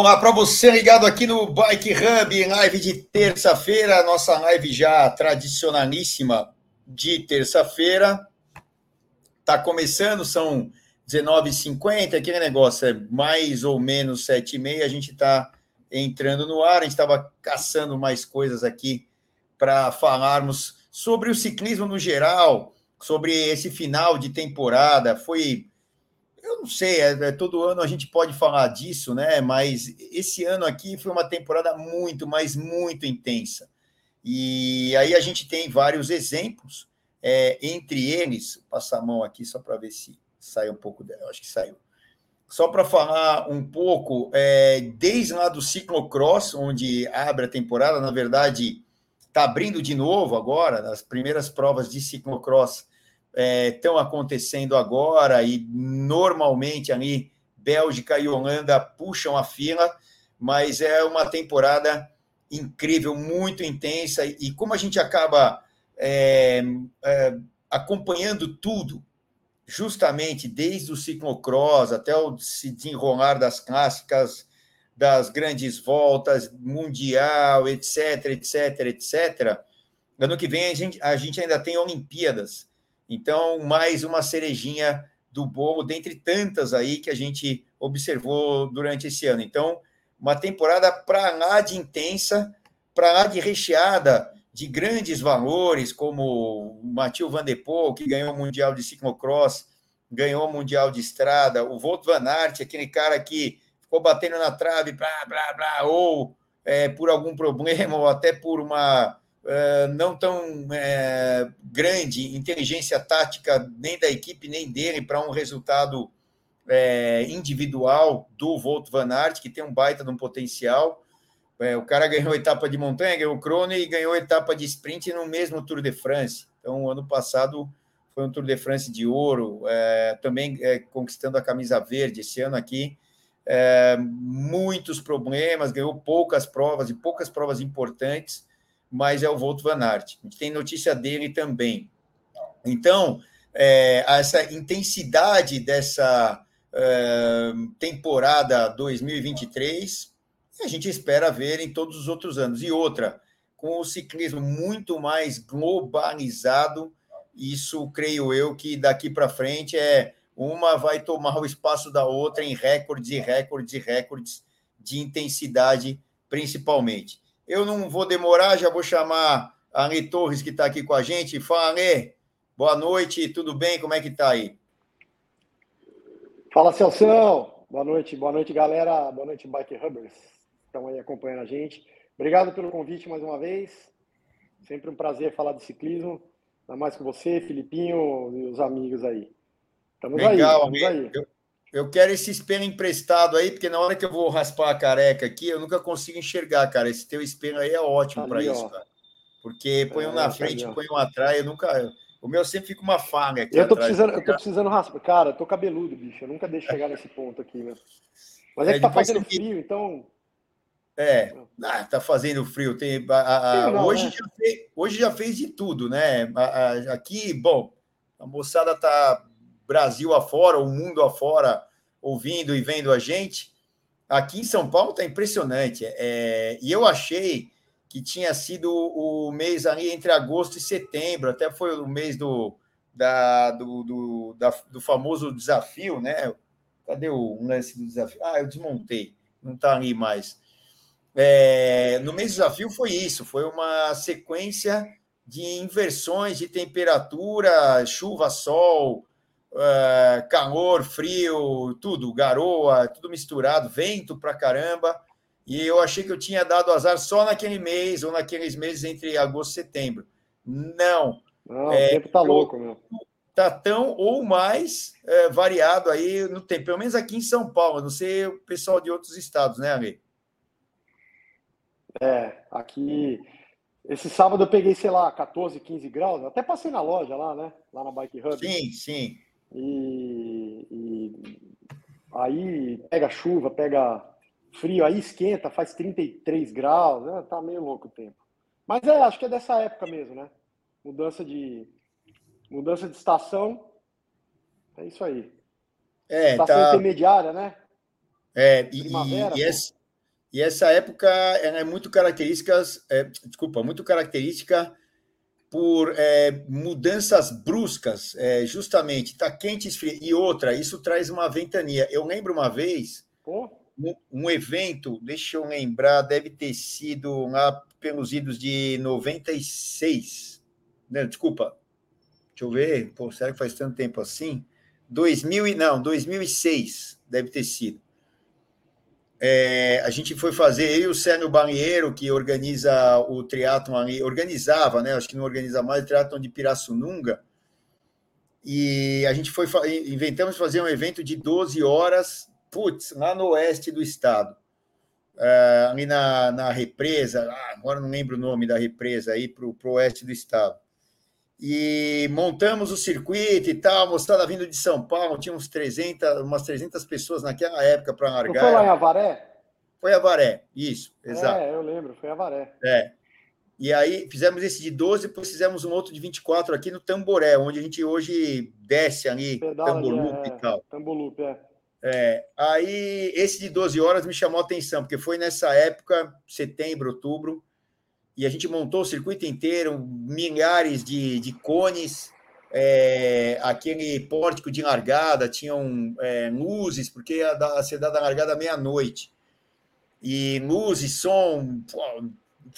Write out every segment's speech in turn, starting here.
Olá para você ligado aqui no Bike Hub, live de terça-feira, nossa live já tradicionalíssima de terça-feira. Tá começando, são 19h50, aquele negócio é mais ou menos 7h30, a gente está entrando no ar, a gente estava caçando mais coisas aqui para falarmos sobre o ciclismo no geral, sobre esse final de temporada. Foi eu não sei, é, é, todo ano a gente pode falar disso, né? Mas esse ano aqui foi uma temporada muito, mas muito intensa. E aí a gente tem vários exemplos, é, entre eles, vou passar a mão aqui só para ver se sai um pouco dela, acho que saiu. Só para falar um pouco, é, desde lá do ciclocross, onde abre a temporada, na verdade, está abrindo de novo agora, as primeiras provas de ciclocross estão é, acontecendo agora e normalmente ali Bélgica e Holanda puxam a fila, mas é uma temporada incrível, muito intensa e como a gente acaba é, é, acompanhando tudo, justamente desde o ciclocross até o se desenrolar das clássicas, das grandes voltas, mundial, etc, etc, etc. Ano que vem a gente, a gente ainda tem Olimpíadas. Então, mais uma cerejinha do bolo, dentre tantas aí que a gente observou durante esse ano. Então, uma temporada para lá de intensa, para lá de recheada de grandes valores, como o Matheus Van Der Poel, que ganhou o Mundial de Ciclocross, ganhou o Mundial de Estrada, o Volt Van Aert, aquele cara que ficou batendo na trave, blá, blá, blá, ou é, por algum problema, ou até por uma não tão uh, grande inteligência tática nem da equipe nem dele para um resultado uh, individual do Volt Van Aert, que tem um baita de um potencial. o cara ganhou etapa de montanha, ganhou o Krone e ganhou etapa de sprint no mesmo Tour de France. Então, ano passado foi um Tour de France de ouro, também conquistando a camisa verde. Esse ano aqui, muitos problemas, ganhou poucas provas e poucas provas importantes mas é o Volto Van Aert. A gente tem notícia dele também. Então, é, essa intensidade dessa é, temporada 2023, a gente espera ver em todos os outros anos. E outra, com o ciclismo muito mais globalizado, isso creio eu que daqui para frente é uma vai tomar o espaço da outra em recordes e recordes e recordes de intensidade, principalmente. Eu não vou demorar, já vou chamar a Anê Torres, que está aqui com a gente. Fala, Anê. Boa noite, tudo bem? Como é que está aí? Fala, Celso. Boa noite, boa noite, galera. Boa noite, Bike Hubbers. Estão aí acompanhando a gente. Obrigado pelo convite mais uma vez. Sempre um prazer falar de ciclismo. Ainda mais com você, Filipinho e os amigos aí. Estamos Legal, aí. Estamos aí. Eu, eu quero esse espelho emprestado aí, porque na hora que eu vou raspar a careca aqui, eu nunca consigo enxergar, cara. Esse teu espelho aí é ótimo para isso, cara. Porque põe um é, na frente, põe um atrás, eu nunca. O meu sempre fica uma falha aqui. Eu tô, atrás, precisando, eu tô precisando raspar. Cara, eu tô cabeludo, bicho. Eu nunca deixo chegar nesse ponto aqui, né? Mas é, é que tá fazendo frio, então. É, ah, tá fazendo frio. Tem, a, a, não, hoje, né? já fez, hoje já fez de tudo, né? A, aqui, bom, a moçada tá Brasil afora, o mundo afora, ouvindo e vendo a gente. Aqui em São Paulo está impressionante. É, e eu achei que tinha sido o mês ali entre agosto e setembro, até foi o mês do, da, do, do, da, do famoso desafio, né? Cadê o lance do desafio? Ah, eu desmontei, não está ali mais. É, no mês do desafio foi isso, foi uma sequência de inversões de temperatura, chuva, sol, uh, calor, frio, tudo, garoa, tudo misturado, vento pra caramba. E eu achei que eu tinha dado azar só naquele mês ou naqueles meses entre agosto e setembro. Não. Não, é, o tempo tá louco, meu. Tá tão ou mais é, variado aí no tempo, pelo menos aqui em São Paulo. Não sei o pessoal de outros estados, né, Ale? É, aqui. Esse sábado eu peguei, sei lá, 14, 15 graus. Até passei na loja lá, né? Lá na Bike Hub. Sim, sim. E, e aí pega chuva, pega frio, aí esquenta, faz 33 graus, né? tá meio louco o tempo. Mas é, acho que é dessa época mesmo, né? Mudança de mudança de estação. É isso aí. É, estação tá... intermediária, né? É, e, e, esse, E essa época é muito característica, é, desculpa, muito característica por é, mudanças bruscas, é, justamente, está quente e esfria. E outra, isso traz uma ventania. Eu lembro uma vez, um, um, evento, deixa eu lembrar, deve ter sido lá pelos idos de 96. Não, desculpa, deixa eu ver, pô, será que faz tanto tempo assim? 2000 e, não, 2006 deve ter sido. É, a gente foi fazer, eu e o Sérgio Banheiro, que organiza o triatlon ali, organizava, né? Acho que não organiza mais o triatlon de Pirassununga. E a gente foi, inventamos fazer um evento de 12 horas, putz, lá no oeste do estado. É, ali na, na represa, ah, agora não lembro o nome da represa aí, para o oeste do estado. E montamos o circuito e tal, mostrada vindo de São Paulo, tinha uns 300, umas 300 pessoas naquela época para largar. Não foi lá em Avaré? Foi Avaré, isso, exato. É, eu lembro, foi Avaré. É. E aí fizemos esse de 12, depois fizemos um outro de 24 aqui no Tamboré, onde a gente hoje desce ali, Tamborlupe é, e tal. Tamborlupe, é. É, aí esse de 12 horas me chamou a atenção, porque foi nessa época, setembro, outubro, e a gente montou o circuito inteiro, milhares de, de cones, é, aquele pórtico de largada, tinham é, luzes, porque a, da, a cidade da largada meia-noite. E luzes, som, pô,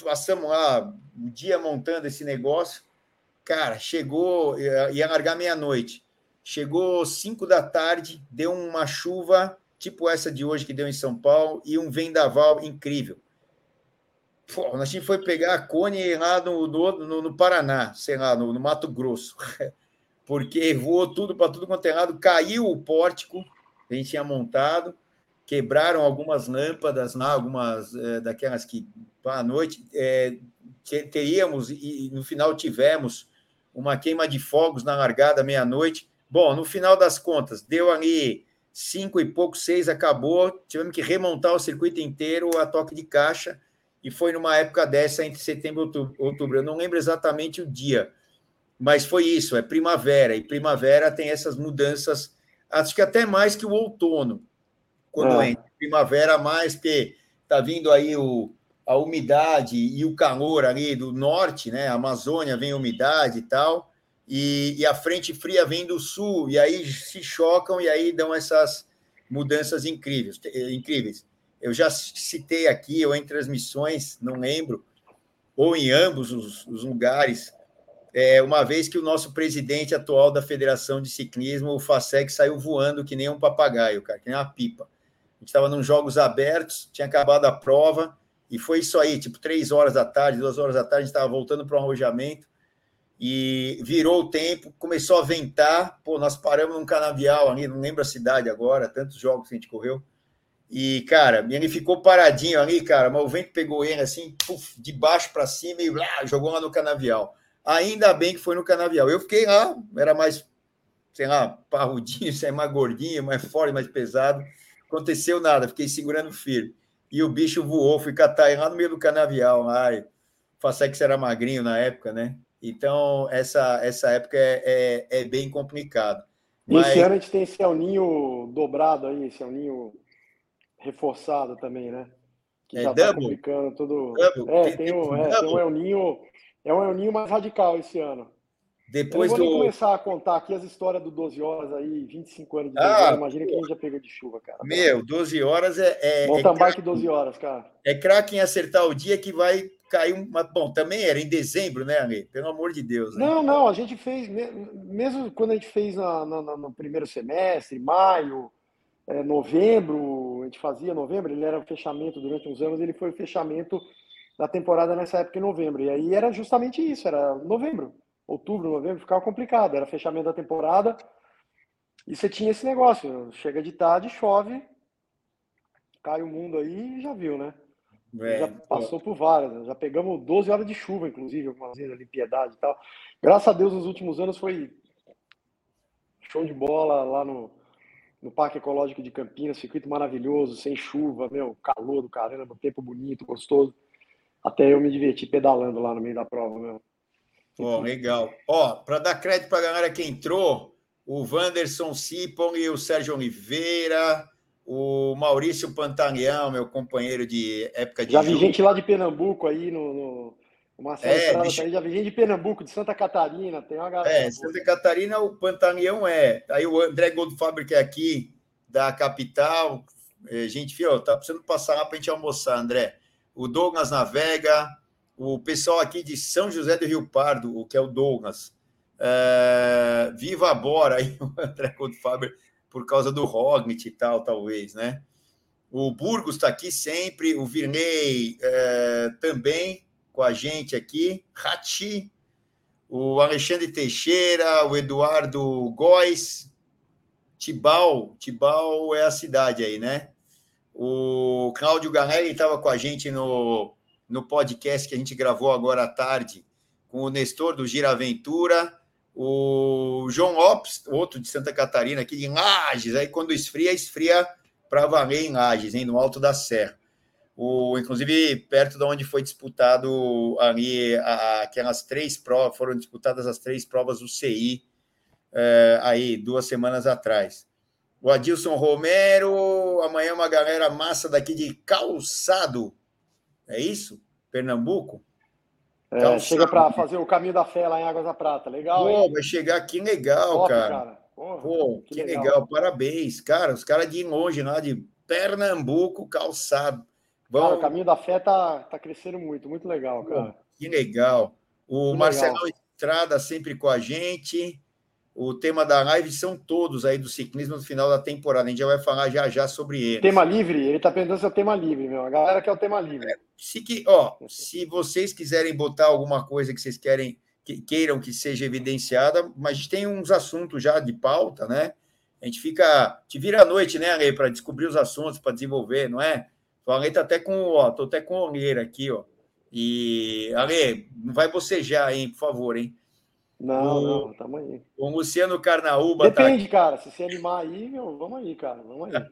passamos lá um dia montando esse negócio. Cara, chegou, ia largar meia-noite. Chegou cinco da tarde, deu uma chuva tipo essa de hoje que deu em São Paulo e um vendaval incrível. Pô, a gente foi pegar a Cone lá no, no, no, Paraná, sei lá, no, no Mato Grosso, porque voou tudo para tudo quanto é lado, caiu o pórtico que a gente tinha montado, quebraram algumas lâmpadas lá, algumas é, daquelas que à noite é, teríamos, e no final tivemos uma queima de fogos na largada meia-noite. Bom, no final das contas, deu ali cinco e pouco, seis, acabou. Tivemos que remontar o circuito inteiro a toque de caixa, e foi numa época dessa, entre setembro e outubro. Eu não lembro exatamente o dia, mas foi isso, é primavera, e primavera tem essas mudanças, acho que até mais que o outono, quando é. entra. Primavera mais, porque está vindo aí o, a umidade e o calor ali do norte, né? A Amazônia vem umidade e tal, e, e a frente fria vem do sul, e aí se chocam e aí dão essas mudanças incríveis. incríveis. Eu já citei aqui, ou em transmissões, não lembro, ou em ambos os, os lugares, é, uma vez que o nosso presidente atual da Federação de Ciclismo, o FASEC, saiu voando que nem um papagaio, cara, que nem uma pipa. A gente estava nos Jogos Abertos, tinha acabado a prova, e foi isso aí, tipo, três horas da tarde, duas horas da tarde, a gente estava voltando para o arrojamento, e virou o tempo, começou a ventar, pô, nós paramos num canavial ali, não lembro a cidade agora, tantos jogos que a gente correu, e, cara, ele ficou paradinho ali, cara, mas o vento pegou ele assim, puf, de baixo para cima e lá, jogou lá no canavial. Ainda bem que foi no canavial. Eu fiquei lá, era mais, sei lá, parrudinho, sei, mais gordinho, mais forte, mais pesado. Aconteceu nada, fiquei segurando firme. E o bicho voou, fui catar lá no meio do canavial. Ai, que era magrinho na época, né? Então, essa, essa época é, é, é bem complicada. Mas... Esse ano a gente tem esse ninho dobrado aí, esse ninho reforçado também, né? Que é já tá double? complicando tudo. Double. É, tem, tem, um, é, tem um El Ninho, é um El Ninho mais radical esse ano. Depois eu vou do... começar a contar aqui as histórias do 12 horas aí, 25 anos de 12 ah, horas. Imagina que a gente já pegou de chuva, cara. Meu, 12 horas é. é, é Mountain é bike 12 horas, cara. É craque em acertar o dia que vai cair uma. Bom, também era em dezembro, né, Ale? Pelo amor de Deus. Né? Não, não, a gente fez, mesmo quando a gente fez na, na, no primeiro semestre, maio, é, novembro, gente fazia novembro, ele era o fechamento durante uns anos, ele foi o fechamento da temporada nessa época em novembro. E aí era justamente isso, era novembro, outubro, novembro, ficava complicado, era fechamento da temporada. E você tinha esse negócio, chega de tarde, chove, cai o mundo aí e já viu, né? É, já passou por várias, já pegamos 12 horas de chuva, inclusive, algumas vezes, ali, piedade e tal. Graças a Deus, nos últimos anos foi show de bola lá no, no Parque Ecológico de Campinas, circuito maravilhoso, sem chuva, meu, calor do caramba, tempo bonito, gostoso. Até eu me diverti pedalando lá no meio da prova, meu. Pô, legal. Ó, para dar crédito para a galera que entrou, o Wanderson Sipon e o Sérgio Oliveira, o Maurício Pantaleão, meu companheiro de época de. Já vi gente lá de Pernambuco aí no. no... Uma é, bicho... aí, já gente de Pernambuco, de Santa Catarina, tem uma galera. É, Santa Catarina, o Pantaleão é. Aí o André Goldfaber, que é aqui da capital. É, gente, fio, tá precisando passar lá para a gente almoçar, André. O Douglas Navega, o pessoal aqui de São José do Rio Pardo, o que é o Douglas. É, Viva Bora, aí o André Goldfaber por causa do Rognit e tal, talvez, né? O Burgos está aqui sempre, o Virney é, também com a gente aqui, Rati, o Alexandre Teixeira, o Eduardo Góes, Tibau, Tibau é a cidade aí, né? O Cláudio Garelli estava com a gente no, no podcast que a gente gravou agora à tarde, com o Nestor do Giraventura, o João Lopes, outro de Santa Catarina, aqui em Lages, aí quando esfria, esfria para valer em Lages, hein, no alto da serra. O, inclusive, perto de onde foi disputado ali a, aquelas três provas, foram disputadas as três provas do CI é, aí, duas semanas atrás. O Adilson Romero, amanhã uma galera massa daqui de Calçado, é isso? Pernambuco? É, então, chega para fazer o caminho da fé lá em Águas da Prata. Legal, Pô, hein? vai chegar aqui legal, Top, cara. cara. Porra, Pô, que, que legal. legal. Parabéns, cara. Os caras de longe, lá de Pernambuco, calçado. Vão... Cara, o caminho da fé tá, tá crescendo muito, muito legal, cara. Que legal. O Marcelo Estrada sempre com a gente. O tema da live são todos aí do ciclismo no final da temporada. A gente já vai falar já já sobre ele. Tema livre? Ele está perguntando se é o tema livre, meu. A galera quer o tema livre. Se, que, ó, se vocês quiserem botar alguma coisa que vocês querem que queiram que seja evidenciada, mas a gente tem uns assuntos já de pauta, né? A gente fica. Te vira à noite, né, Ale, para descobrir os assuntos, para desenvolver, não é? O Ale tá até com, ó, tô até com olheira aqui, ó. E, Ale, não vai bocejar, hein, por favor, hein? Não, o, não, tamo aí. O Luciano Carnaúba. Tá Depende, tá cara. Se você animar aí, meu, vamos aí, cara. Vamos aí.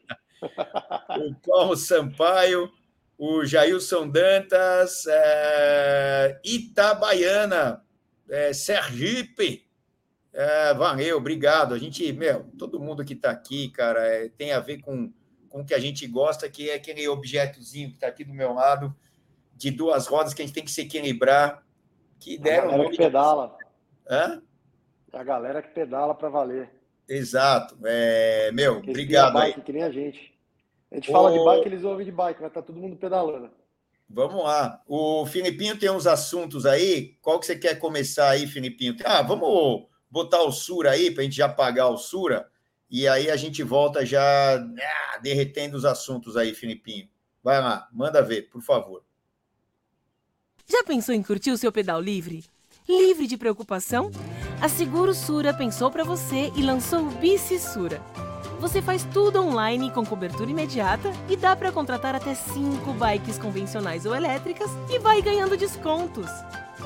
o Paulo Sampaio, o Jailson Dantas, é, Itabaiana, é, Sergipe. É, valeu, obrigado. A gente, meu, todo mundo que está aqui, cara, é, tem a ver com, com o que a gente gosta, que é aquele objetozinho que está aqui do meu lado, de duas rodas que a gente tem que se equilibrar. Que deram. A que pedala. Hã? A galera que pedala para valer. Exato. É, meu, Porque obrigado bike, aí. Que nem a gente. A gente fala de bike, eles ouvem de bike, mas tá todo mundo pedalando. Vamos lá. O Filipinho tem uns assuntos aí. Qual que você quer começar aí, Filipinho? Ah, vamos botar o Sura aí para a gente já pagar o Sura. E aí a gente volta já ah, derretendo os assuntos aí, Filipinho. Vai lá, manda ver, por favor. Já pensou em curtir o seu pedal livre? livre de preocupação? A Seguro Sura pensou para você e lançou o Bici Sura. Você faz tudo online com cobertura imediata e dá para contratar até 5 bikes convencionais ou elétricas e vai ganhando descontos.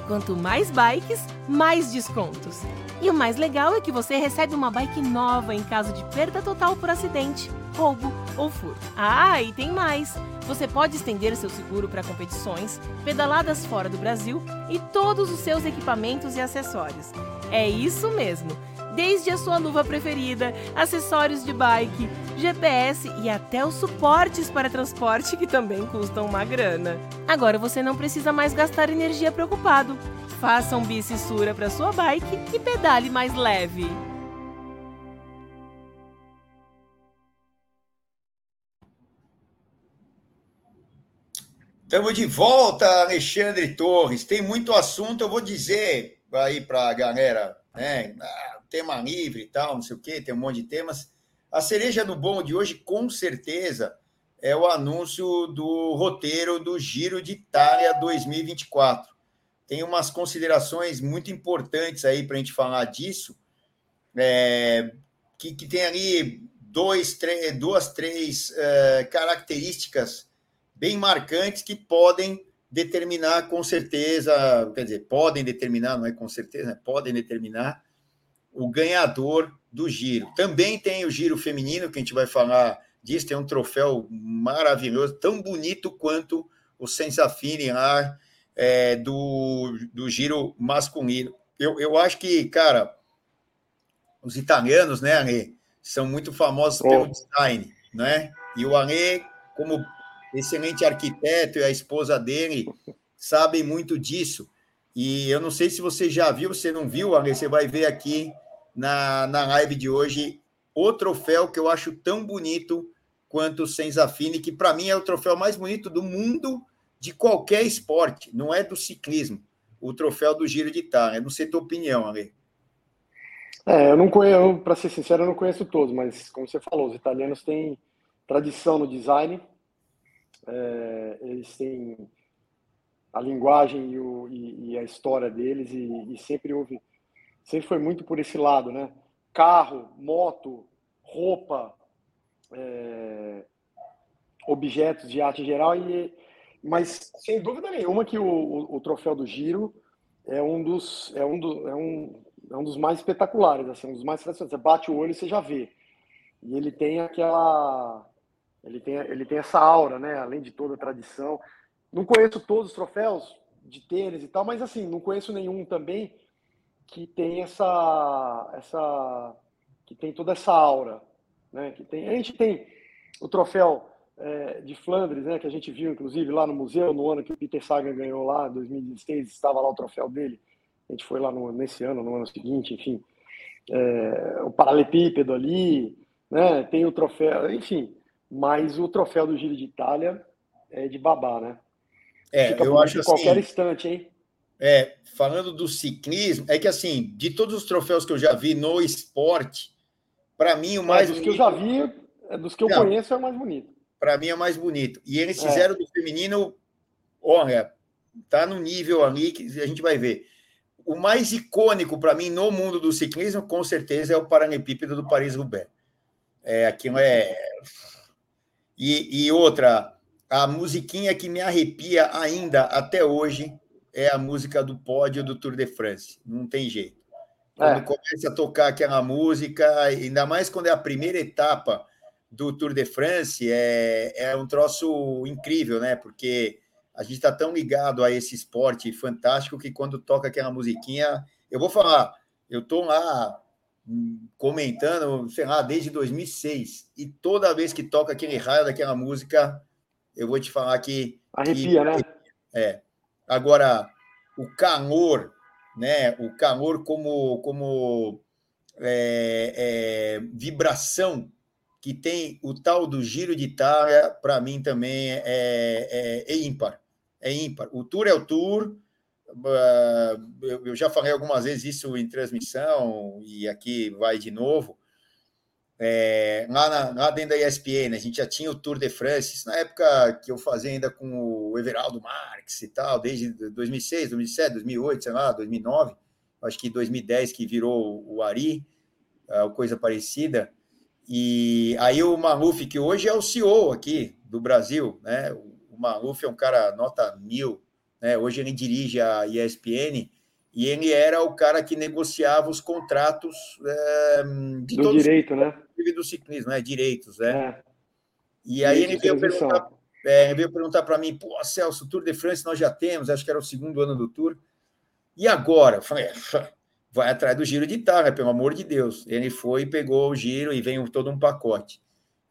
Quanto mais bikes, mais descontos. E o mais legal é que você recebe uma bike nova em caso de perda total por acidente, roubo ou furto. Ah, e tem mais! Você pode estender seu seguro para competições, pedaladas fora do Brasil e todos os seus equipamentos e acessórios. É isso mesmo! Desde a sua luva preferida, acessórios de bike, GPS e até os suportes para transporte que também custam uma grana. Agora você não precisa mais gastar energia preocupado. Faça um bicissura para sua bike e pedale mais leve. Estamos de volta, Alexandre Torres. Tem muito assunto, eu vou dizer aí para a galera, né? Tema livre e tal, não sei o quê, tem um monte de temas. A cereja do bom de hoje, com certeza, é o anúncio do roteiro do Giro de Itália 2024. Tem umas considerações muito importantes aí para a gente falar disso, é, que, que tem ali dois, três, duas, três é, características bem marcantes que podem determinar com certeza, quer dizer, podem determinar, não é com certeza, né? podem determinar o ganhador do giro. Também tem o giro feminino, que a gente vai falar disso, tem um troféu maravilhoso, tão bonito quanto o Sensafine lá é, do, do giro masculino. Eu, eu acho que, cara, os italianos, né, Ale, são muito famosos oh. pelo design, né? E o Ale, como excelente arquiteto e a esposa dele, sabem muito disso. E eu não sei se você já viu, se não viu, Ale, você vai ver aqui na, na live de hoje o troféu que eu acho tão bonito quanto o Senzafini, que para mim é o troféu mais bonito do mundo de qualquer esporte, não é do ciclismo, o troféu do Giro de Itália. Não sei tua opinião, Ale. É, eu não conheço, para ser sincero, eu não conheço todos, mas como você falou, os italianos têm tradição no design, é, eles têm a linguagem e, o, e, e a história deles e, e, sempre houve, sempre foi muito por esse lado, né? Carro, moto, roupa, é, objetos de arte em geral e mas sem dúvida nenhuma que o, o, o, troféu do Giro é um dos é um, do, é um, é um dos mais espetaculares, assim, um dos mais. Você bate o olho e você já vê. E ele tem aquela ele tem ele tem essa aura, né? Além de toda a tradição. Não conheço todos os troféus de tênis e tal, mas assim, não conheço nenhum também que tem essa essa que tem toda essa aura, né? Que tem a gente tem o troféu é, de Flandres, né, que a gente viu, inclusive, lá no museu, no ano que o Peter Sagan ganhou lá, 2016, estava lá o troféu dele. A gente foi lá no, nesse ano, no ano seguinte, enfim. É, o paralelepípedo ali, né, tem o troféu, enfim. Mas o troféu do Giro de Itália é de babá, né? É, Fica eu acho qualquer assim, instante, hein? É, falando do ciclismo, é que assim, de todos os troféus que eu já vi no esporte, para mim o mais é, dos bonito... que eu já vi, é, dos que eu Não, conheço é o mais bonito para mim é mais bonito. E eles é. fizeram é. do feminino, olha, tá no nível ali que a gente vai ver. O mais icônico para mim no mundo do ciclismo, com certeza, é o Paralepípedo do Paris-Roubaix. É, aquilo é. E, e outra, a musiquinha que me arrepia ainda até hoje é a música do pódio do Tour de France. Não tem jeito. Quando é. começa a tocar aquela música, ainda mais quando é a primeira etapa do Tour de France é, é um troço incrível, né? Porque a gente está tão ligado a esse esporte fantástico que quando toca aquela musiquinha, eu vou falar, eu estou lá hum, comentando, sei lá, desde 2006 e toda vez que toca aquele raio daquela música, eu vou te falar que arrepia, que, né? É. Agora o calor, né? O calor como como é, é, vibração que tem o tal do Giro de Itália, para mim também é, é, é, ímpar. É ímpar. O Tour é o Tour. Ah, eu já falei algumas vezes isso em transmissão, e aqui vai de novo. É, lá, na, lá dentro da ESPN, a gente já tinha o Tour de France, na época que eu fazia ainda com o Everaldo Marques e tal, desde 2006, 2007, 2008, sei lá, 2009, acho que 2010 que virou o Ari, ah, coisa parecida. E aí o Maluf, que hoje é o CEO aqui do Brasil, né? O Maluf é um cara nota mil, né? Hoje ele dirige a ESPN e ele era o cara que negociava os contratos é, de do direito, né? Do ciclismo, né? Direitos, né? É. E aí ele veio perguntar, é, ele veio perguntar para mim, pô, Celso, Tour de France nós já temos, acho que era o segundo ano do Tour. E agora? Eu falei, é, vai atrás do giro de Itália, pelo amor de Deus. Ele foi, pegou o giro e veio todo um pacote.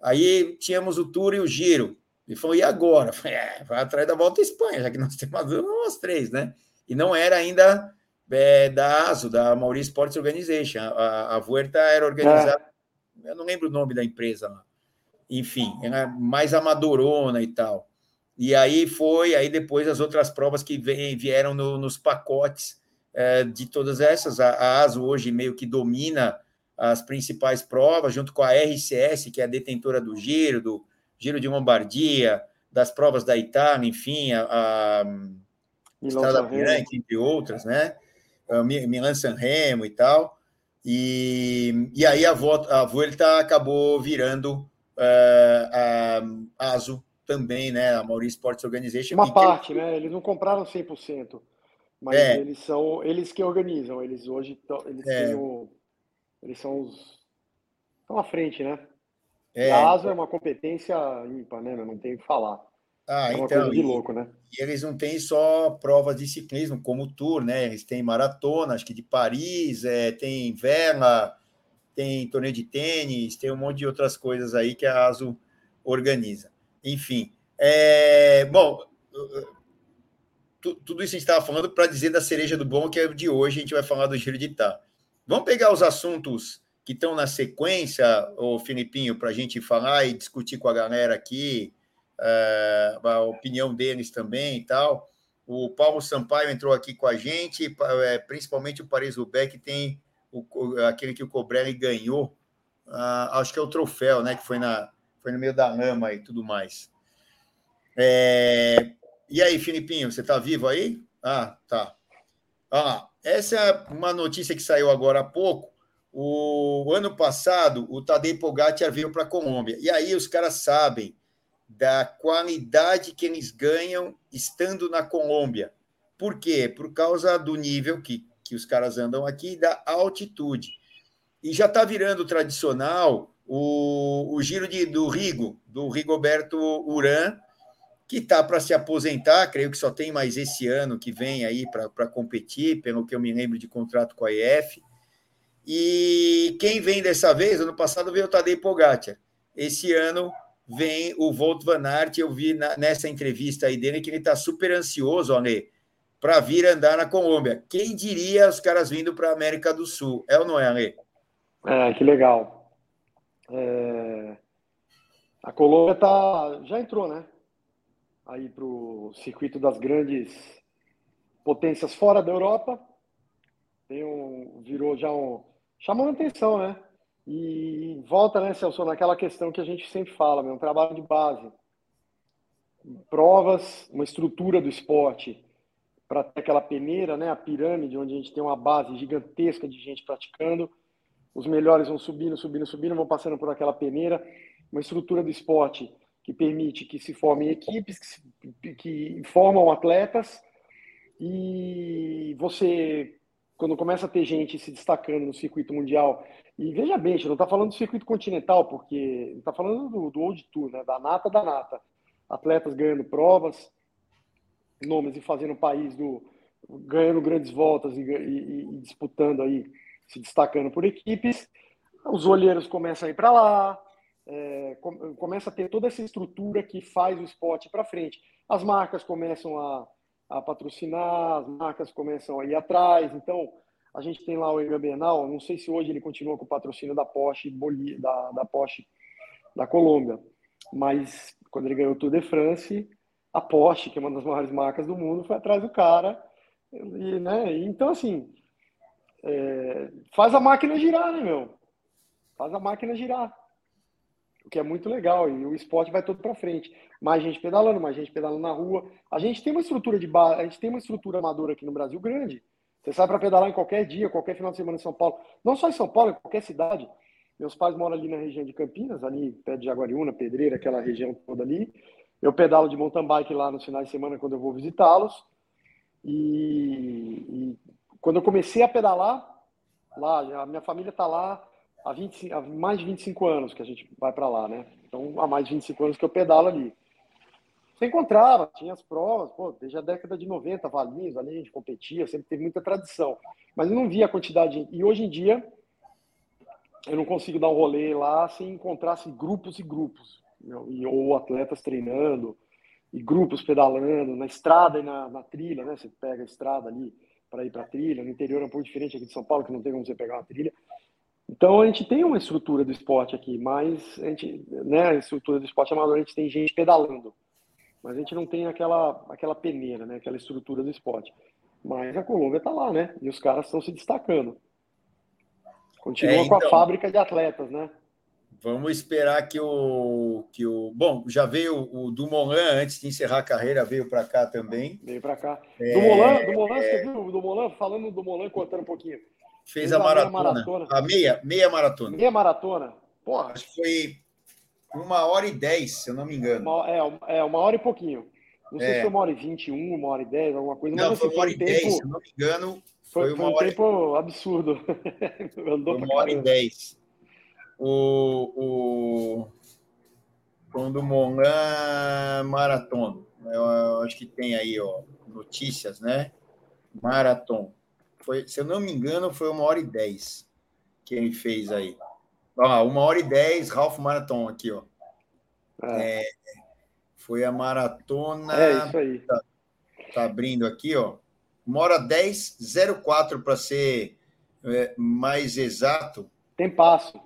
Aí tínhamos o Tour e o giro. E falou, e agora? Falei, é, vai atrás da volta à Espanha, já que nós temos as três, né? E não era ainda é, da ASO, da Maurício Sports Organization. A, a Vuelta era organizada, é. Eu não lembro o nome da empresa lá. Enfim, era mais amadorona e tal. E aí foi, aí depois as outras provas que vieram no, nos pacotes é, de todas essas. A, a ASO hoje meio que domina as principais provas, junto com a RCS, que é a detentora do Giro, do Giro de Lombardia, das provas da Itália, enfim, a, a Estrada Bianchi, entre outras, né? Milan San Remo e tal. E, e aí a, volta, a Vuelta acabou virando uh, a ASO também, né? A Maurício Sports Organization. Uma parte, né? Eles não compraram 100%. Mas é. eles são eles que organizam. Eles hoje eles é. o, eles são os estão à frente, né? É. a ASO é uma competência ímpar, né? Não tem o que falar. Ah, é uma então, coisa de louco, né? E eles não têm só provas de ciclismo, como o Tour, né? Eles têm maratona, acho que de Paris, é, tem vela, tem torneio de tênis, tem um monte de outras coisas aí que a ASO organiza. Enfim, é, bom, tudo isso a gente estava falando para dizer da cereja do bom, que é de hoje, a gente vai falar do Giro de Itália. Vamos pegar os assuntos que estão na sequência, o Filipinho, para a gente falar e discutir com a galera aqui, é, a opinião deles também e tal. O Paulo Sampaio entrou aqui com a gente, é, principalmente o Paris que tem o, aquele que o Cobrelli ganhou, uh, acho que é o troféu, né? Que foi, na, foi no meio da lama e tudo mais. É, e aí, Filipinho, você está vivo aí? Ah, tá. Ah, essa é uma notícia que saiu agora há pouco. O ano passado, o Tadej Pogacar veio para a Colômbia. E aí os caras sabem da qualidade que eles ganham estando na Colômbia. Por quê? Por causa do nível que, que os caras andam aqui, da altitude. E já está virando tradicional o, o giro de, do Rigo, do Rigoberto Uran, que está para se aposentar, creio que só tem mais esse ano que vem aí para competir, pelo que eu me lembro de contrato com a EF. E quem vem dessa vez, ano passado veio o Tadej Pogacar. Esse ano vem o Volt Van Aert, eu vi na, nessa entrevista aí dele que ele está super ansioso, Ale, para vir andar na Colômbia. Quem diria os caras vindo para a América do Sul? É ou não é, Ale? É, que legal. É... A Colômbia tá... já entrou, né? Aí para o circuito das grandes potências fora da Europa. Tem um... Virou já um... Chamou atenção, né? E volta, né, Celso, naquela questão que a gente sempre fala, um trabalho de base. Provas, uma estrutura do esporte para ter aquela peneira, né, a pirâmide, onde a gente tem uma base gigantesca de gente praticando. Os melhores vão subindo, subindo, subindo, vão passando por aquela peneira. Uma estrutura do esporte que permite que se formem equipes, que, se, que formam atletas. E você, quando começa a ter gente se destacando no circuito mundial e veja bem, a gente não está falando do circuito continental, porque está falando do, do Old Tour, né? da nata da nata. Atletas ganhando provas, nomes e fazendo o país do ganhando grandes voltas e, e, e, disputando aí, se destacando por equipes. Os olheiros começam a ir para lá, é, começa a ter toda essa estrutura que faz o esporte para frente. As marcas começam a, a patrocinar, as marcas começam a ir atrás. Então, a gente tem lá o Egan Bernal, não sei se hoje ele continua com o patrocínio da Porsche, da, da Porsche da Colômbia, mas quando ele ganhou o Tour de France, a Porsche, que é uma das maiores marcas do mundo, foi atrás do cara. E, né? Então, assim, é, faz a máquina girar, né, meu? Faz a máquina girar. Que é muito legal. E o esporte vai todo para frente. Mais gente pedalando, mais gente pedalando na rua. A gente tem uma estrutura de base, a gente tem uma estrutura amadora aqui no Brasil grande. Você sai para pedalar em qualquer dia, qualquer final de semana em São Paulo. Não só em São Paulo, em qualquer cidade. Meus pais moram ali na região de Campinas, ali perto de Jaguariúna, Pedreira, aquela região toda ali. Eu pedalo de mountain bike lá nos finais de semana quando eu vou visitá-los. E, e, quando eu comecei a pedalar, lá, a minha família está lá há, 20, há mais de 25 anos que a gente vai para lá, né? Então, há mais de 25 anos que eu pedalo ali. Você encontrava, tinha as provas, pô, desde a década de 90, Valinhos, ali a gente competia, sempre teve muita tradição. Mas eu não via a quantidade. E hoje em dia, eu não consigo dar um rolê lá sem encontrar assim, grupos e grupos. E, ou atletas treinando, e grupos pedalando, na estrada e na, na trilha, né? Você pega a estrada ali para ir para a trilha. No interior é um pouco diferente aqui de São Paulo, que não tem como você pegar uma trilha. Então a gente tem uma estrutura do esporte aqui, mas a gente, né, a estrutura do esporte amador, a gente tem gente pedalando mas a gente não tem aquela, aquela peneira, né? aquela estrutura do esporte. Mas a Colômbia está lá, né? E os caras estão se destacando. Continua é, então, com a então. fábrica de atletas, né? Vamos esperar que o. Que o bom, já veio o Dumoulin antes de encerrar a carreira, veio para cá também. Veio para cá. É, Dumoulin, Dumoulin é, você viu o Dumoulin? Falando do Dumoulin, contando um pouquinho. Fez, fez a, maratona, meia maratona. A meia, meia maratona. Meia maratona. Porra. Acho que foi uma hora e dez, se eu não me engano. Uma, é, é, uma hora e pouquinho. Não sei é. se foi uma hora e vinte e um, uma hora e dez, alguma coisa. Não, mas, foi assim, uma hora e dez, se eu não me engano. Foi, foi, foi um hora... tempo absurdo. Andou uma hora e dez. O, o, quando Molan Maratona. Eu acho que tem aí, ó, notícias, né? Maratona. Foi, se eu não me engano, foi uma hora e dez que ele fez aí. Ah, uma hora e dez, Ralph Marathon aqui, ó. É. É, foi a maratona. É isso aí. Tá, tá abrindo aqui, ó. Uma hora 10, 04 para ser é, mais exato. Tem passo.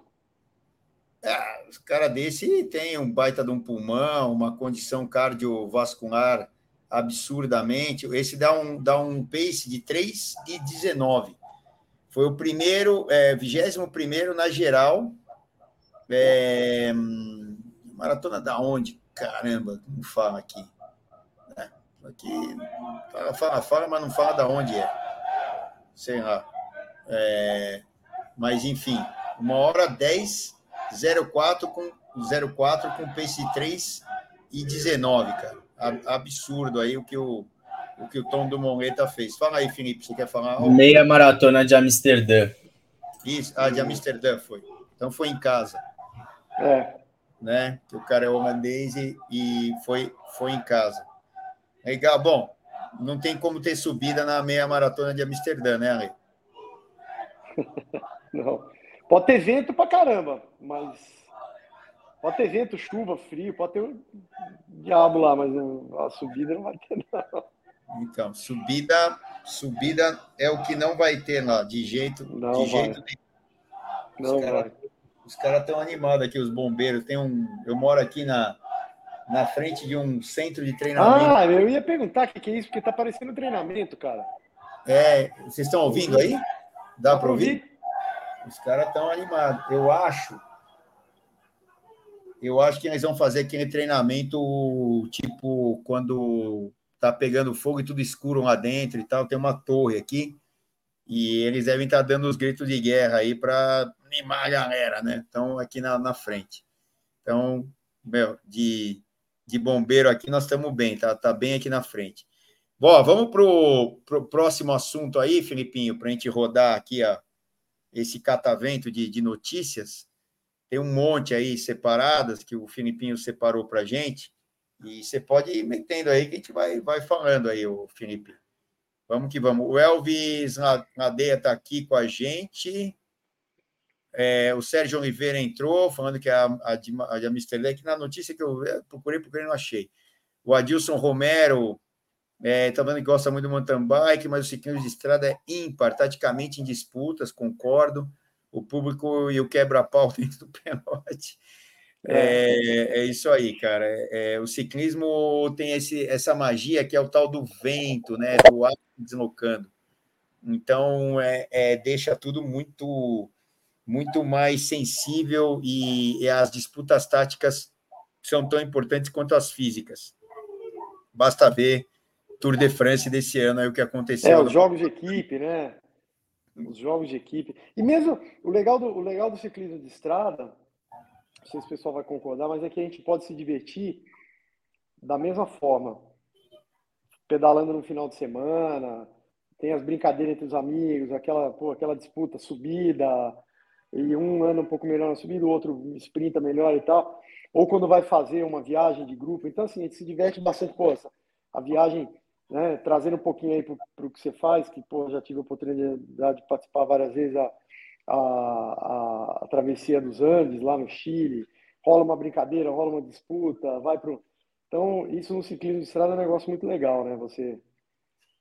É, os cara desse tem um baita de um pulmão, uma condição cardiovascular absurdamente. Esse dá um, dá um pace de 3 e 19. Foi o primeiro, é, 21 primeiro na geral. É, maratona da onde? Caramba, não fala aqui. É, aqui fala, fala, fala, mas não fala da onde é. Sei lá. É, mas enfim, uma hora 10, 04 com 04 com pace 3 e 19, cara. Absurdo aí o que o, o que o Tom do Moneta fez. Fala aí, Felipe, você quer falar? Meia maratona de Amsterdã. Isso, ah, de Amsterdã foi. Então foi em casa. É. Né? Que o cara é holandês e, e foi, foi em casa. Legal, bom, não tem como ter subida na meia maratona de Amsterdã, né, Ale? não. Pode ter vento pra caramba, mas pode ter vento, chuva, frio, pode ter um diabo lá, mas a subida não vai ter, não. Então, subida, subida é o que não vai ter lá, de jeito, não de vai. jeito nenhum. Cara. Os caras estão animados aqui, os bombeiros. Tem um, eu moro aqui na, na frente de um centro de treinamento. Ah, eu ia perguntar o que, que é isso, porque tá parecendo treinamento, cara. É, vocês estão ouvindo aí? Dá, para ouvir? Os caras estão animados. Eu acho. Eu acho que eles vão fazer aquele treinamento tipo quando tá pegando fogo e tudo escuro lá dentro e tal. Tem uma torre aqui e eles devem estar tá dando os gritos de guerra aí para animar a galera, né? Então, aqui na, na frente. Então, meu, de, de bombeiro aqui nós estamos bem, tá, tá bem aqui na frente. Bom, vamos para o próximo assunto aí, Filipinho, para a gente rodar aqui a, esse catavento de, de notícias. Tem um monte aí separadas que o Filipinho separou para gente. E você pode ir metendo aí que a gente vai, vai falando aí, o Felipe. Vamos que vamos. O Elvis Nadeia está aqui com a gente. É, o Sérgio Oliveira entrou, falando que a, a, de, a de que na notícia que eu procurei, procurei, não achei. O Adilson Romero é, tá falando que gosta muito do mountain bike, mas o ciclismo de estrada é ímpar, taticamente em disputas, concordo. O público e o quebra-pau dentro do pelote. É, é isso aí, cara. É, é, o ciclismo tem esse, essa magia que é o tal do vento, né? Do ar deslocando. Então, é, é, deixa tudo muito, muito mais sensível e, e, as disputas táticas são tão importantes quanto as físicas. Basta ver Tour de France desse ano aí o que aconteceu. É, os jogos de equipe, né? Os jogos de equipe. E mesmo o legal do, o legal do ciclismo de estrada não sei se o pessoal vai concordar, mas é que a gente pode se divertir da mesma forma. Pedalando no final de semana, tem as brincadeiras entre os amigos, aquela, pô, aquela disputa, subida, e um anda um pouco melhor na subida, o outro sprinta melhor e tal. Ou quando vai fazer uma viagem de grupo. Então, assim, a gente se diverte bastante. Pô, a viagem, né, trazendo um pouquinho aí para o que você faz, que, pô, já tive a oportunidade de participar várias vezes. A, a, a, a, travessia dos Andes, lá no Chile, rola uma brincadeira, rola uma disputa, vai para Então, isso no ciclismo de estrada é um negócio muito legal, né? Você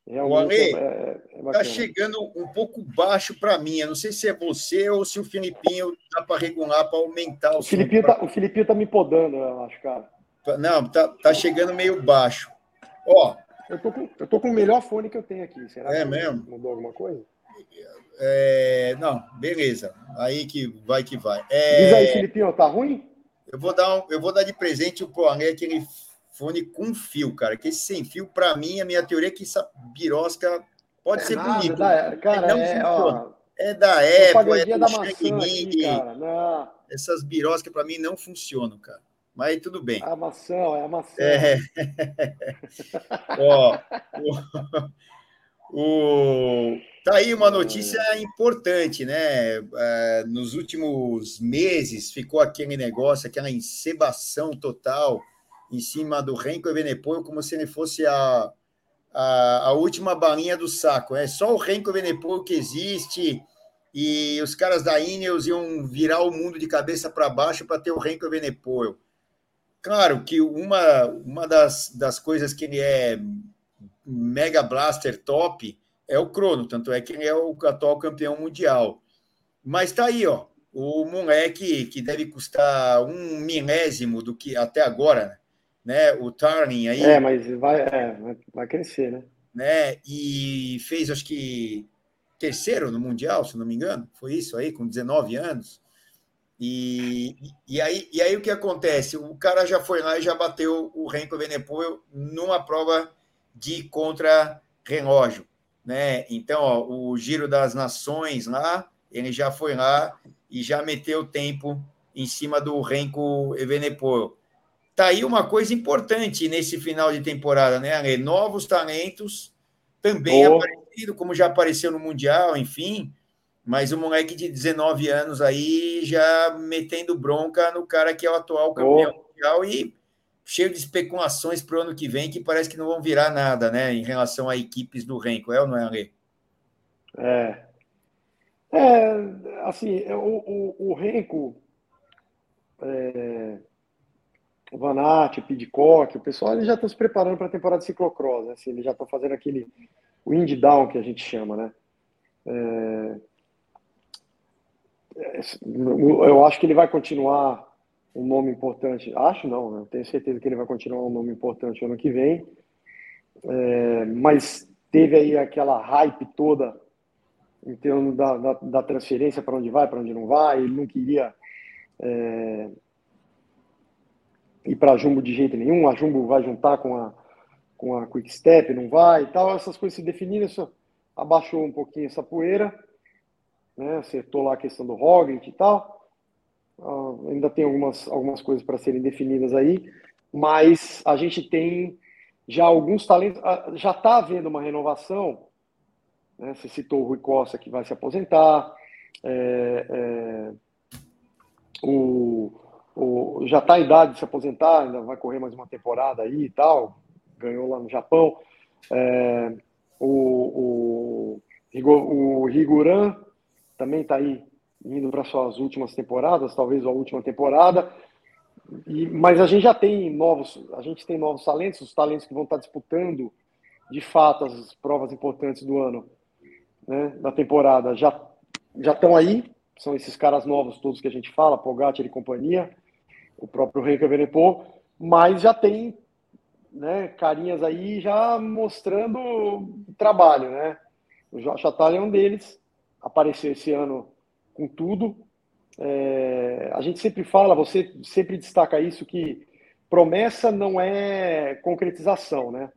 realmente Ale, é, é tá chegando um pouco baixo para mim. Eu não sei se é você ou se o Filipinho dá para regular para aumentar o. O Filipinho, pra... tá, o Filipinho tá me podando, eu acho, cara. Não, tá, tá chegando meio baixo. Ó. Eu tô, com, eu tô com o melhor fone que eu tenho aqui. Será é que mesmo? mudou alguma coisa? É, não, beleza. Aí que vai que vai. É, Diz aí, Filipinho, tá ruim? Eu vou dar, um, eu vou dar de presente o Ale aquele fone com fio, cara. Que esse sem fio, para mim, a minha teoria é que essa birosca pode é ser nada, bonita. Da, cara, não é, ó, é da Apple, é do Shang Essas biroscas, para mim, não funcionam, cara. Mas tudo bem. A maçã, é a maçã. É. ó, o, tá aí uma notícia importante, né? É, nos últimos meses ficou aquele negócio, aquela encebação total em cima do Renko Evenepoel, como se ele fosse a, a, a, última balinha do saco. É só o Renko Evenepoel que existe e os caras da Ineos iam virar o mundo de cabeça para baixo para ter o Renko Evenepoel. Claro que uma, uma das, das coisas que ele é mega blaster top é o crono, tanto é que ele é o atual campeão mundial. Mas tá aí, ó, o moleque que deve custar um milésimo do que até agora, né? O Turning aí. É, mas vai, é, vai crescer, né? né? E fez, acho que, terceiro no Mundial, se não me engano. Foi isso aí, com 19 anos. E, e, aí, e aí o que acontece? O cara já foi lá e já bateu o Renko Venepoel numa prova de contra-relógio. Né? Então, ó, o Giro das Nações lá, ele já foi lá e já meteu tempo em cima do Renko Evenepoel. Tá aí uma coisa importante nesse final de temporada, né, Ale? Novos talentos, também oh. aparecido, como já apareceu no Mundial, enfim, mas o moleque de 19 anos aí já metendo bronca no cara que é o atual campeão oh. mundial e cheio de especulações para o ano que vem que parece que não vão virar nada, né, em relação a equipes do Renko, é ou não é, Ale? É. É, assim, o, o, o Renko, é, o Vanatti, o Pidcock, o pessoal, eles já estão se preparando para a temporada de ciclocross, né? Assim, eles já estão fazendo aquele wind down que a gente chama, né? É, eu acho que ele vai continuar um nome importante. Acho não, né? tenho certeza que ele vai continuar um nome importante ano que vem. É, mas teve aí aquela hype toda em termos da, da, da transferência para onde vai, para onde não vai. Ele não queria é, ir para a Jumbo de jeito nenhum. A Jumbo vai juntar com a, com a Quick Step, não vai e tal. Essas coisas se definiram, isso abaixou um pouquinho essa poeira né? Acertou lá a questão do Roglic e tal. Uh, ainda tem algumas, algumas coisas para serem definidas aí, mas a gente tem já alguns talentos. Uh, já está havendo uma renovação. Né? Você citou o Rui Costa que vai se aposentar. É, é, o, o, já está a idade de se aposentar, ainda vai correr mais uma temporada aí e tal. Ganhou lá no Japão. É, o, o, o Riguran também está aí indo para suas últimas temporadas, talvez a última temporada. E, mas a gente já tem novos, a gente tem novos talentos, os talentos que vão estar tá disputando de fato as provas importantes do ano, né, da temporada, já já estão aí, são esses caras novos todos que a gente fala, Pogacar e companhia, o próprio Renka Venepo, mas já tem né, carinhas aí já mostrando trabalho, né? O Josh Atalho é um deles, apareceu esse ano com tudo. É, a gente sempre fala, você sempre destaca isso, que promessa não é concretização, né?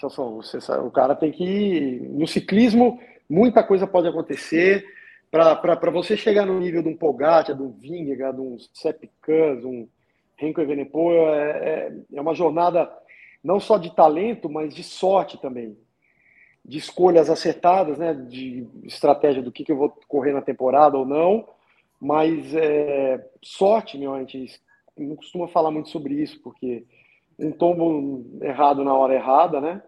Você, o cara tem que. No ciclismo, muita coisa pode acontecer. Para você chegar no nível de um Pogacar, de um Vingegaard, de um Sepp um Renko Evenepoel, é, é, é uma jornada não só de talento, mas de sorte também de escolhas acertadas, né, de estratégia do que, que eu vou correr na temporada ou não, mas é, sorte, meu, a gente não costuma falar muito sobre isso, porque um tombo errado na hora errada, né,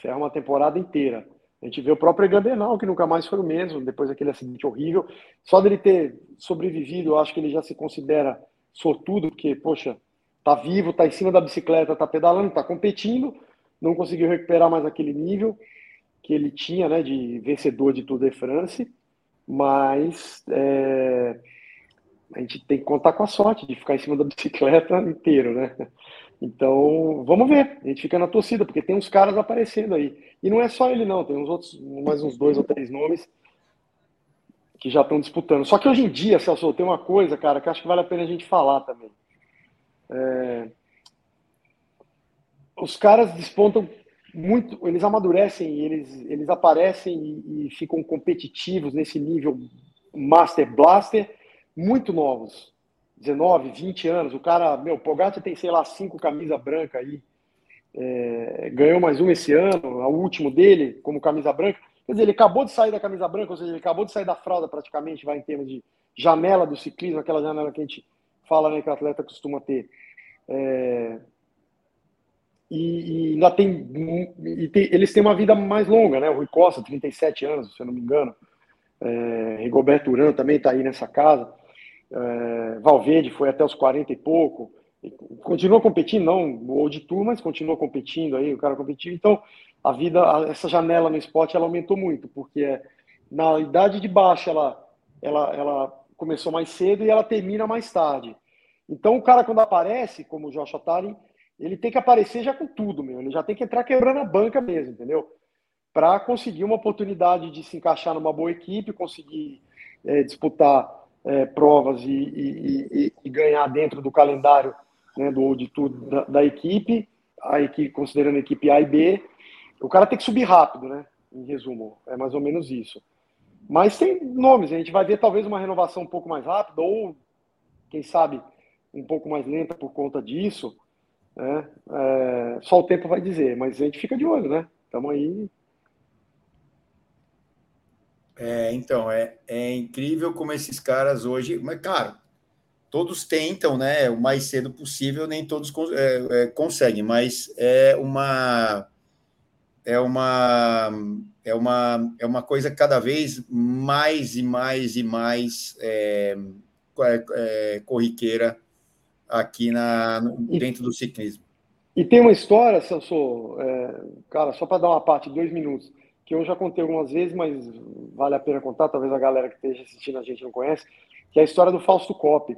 ferra uma temporada inteira. A gente vê o próprio Egan Bernal, que nunca mais foi o mesmo, depois daquele acidente horrível. Só dele ter sobrevivido, eu acho que ele já se considera sortudo, porque, poxa, tá vivo, tá em cima da bicicleta, tá pedalando, tá competindo, não conseguiu recuperar mais aquele nível que ele tinha, né, de vencedor de Tour de France, mas é, a gente tem que contar com a sorte de ficar em cima da bicicleta inteiro, né? Então, vamos ver. A gente fica na torcida, porque tem uns caras aparecendo aí. E não é só ele, não. Tem uns outros, mais uns dois ou três nomes que já estão disputando. Só que hoje em dia, Celso, tem uma coisa, cara, que acho que vale a pena a gente falar também. É... Os caras despontam muito, eles amadurecem, eles, eles aparecem e, e, ficam competitivos nesse nível Master Blaster, muito novos. 19, 20 anos. O cara, meu, Pogacar tem, sei lá, cinco camisa branca aí. É, ganhou mais um esse ano, o último dele, como camisa branca. Quer dizer, ele acabou de sair da camisa branca, ou seja, ele acabou de sair da fralda praticamente, vai em termos de janela do ciclismo, aquela janela que a gente fala, né, que o atleta costuma ter. É, e, e ainda tem, e tem, eles têm uma vida mais longa, né? O Rui Costa, 37 anos, se eu não me engano. É, Rigoberto Urano também está aí nessa casa. É, Valverde foi até os 40 e pouco. continua competindo, não o Old Tour, mas continua competindo aí, o cara competindo. Então, a vida, essa janela no esporte, ela aumentou muito, porque na idade de baixa ela, ela, ela começou mais cedo e ela termina mais tarde. Então, o cara, quando aparece, como o Josh Ottari, ele tem que aparecer já com tudo, meu. Ele já tem que entrar quebrando a banca mesmo, entendeu? Para conseguir uma oportunidade de se encaixar numa boa equipe, conseguir é, disputar é, provas e, e, e, e, ganhar dentro do calendário né, do de tudo da, da, equipe, a equipe, considerando a equipe A e B. O cara tem que subir rápido, né? Em resumo, é mais ou menos isso. Mas tem nomes, a gente vai ver talvez uma renovação um pouco mais rápida, ou quem sabe um pouco mais lenta por conta disso. Né? É, só o tempo vai dizer, mas a gente fica de olho, né? Estamos aí. É, então, é, é incrível como esses caras hoje. Mas, claro, todos tentam, né? O mais cedo possível, nem todos é, é, conseguem, mas é uma. É uma, é, uma, é uma coisa cada vez mais e mais e mais é, é, é corriqueira aqui na, dentro do ciclismo. E tem uma história, Celso, é, cara, só para dar uma parte, dois minutos, que eu já contei algumas vezes, mas vale a pena contar, talvez a galera que esteja assistindo a gente não conhece, que é a história do Fausto Coppi.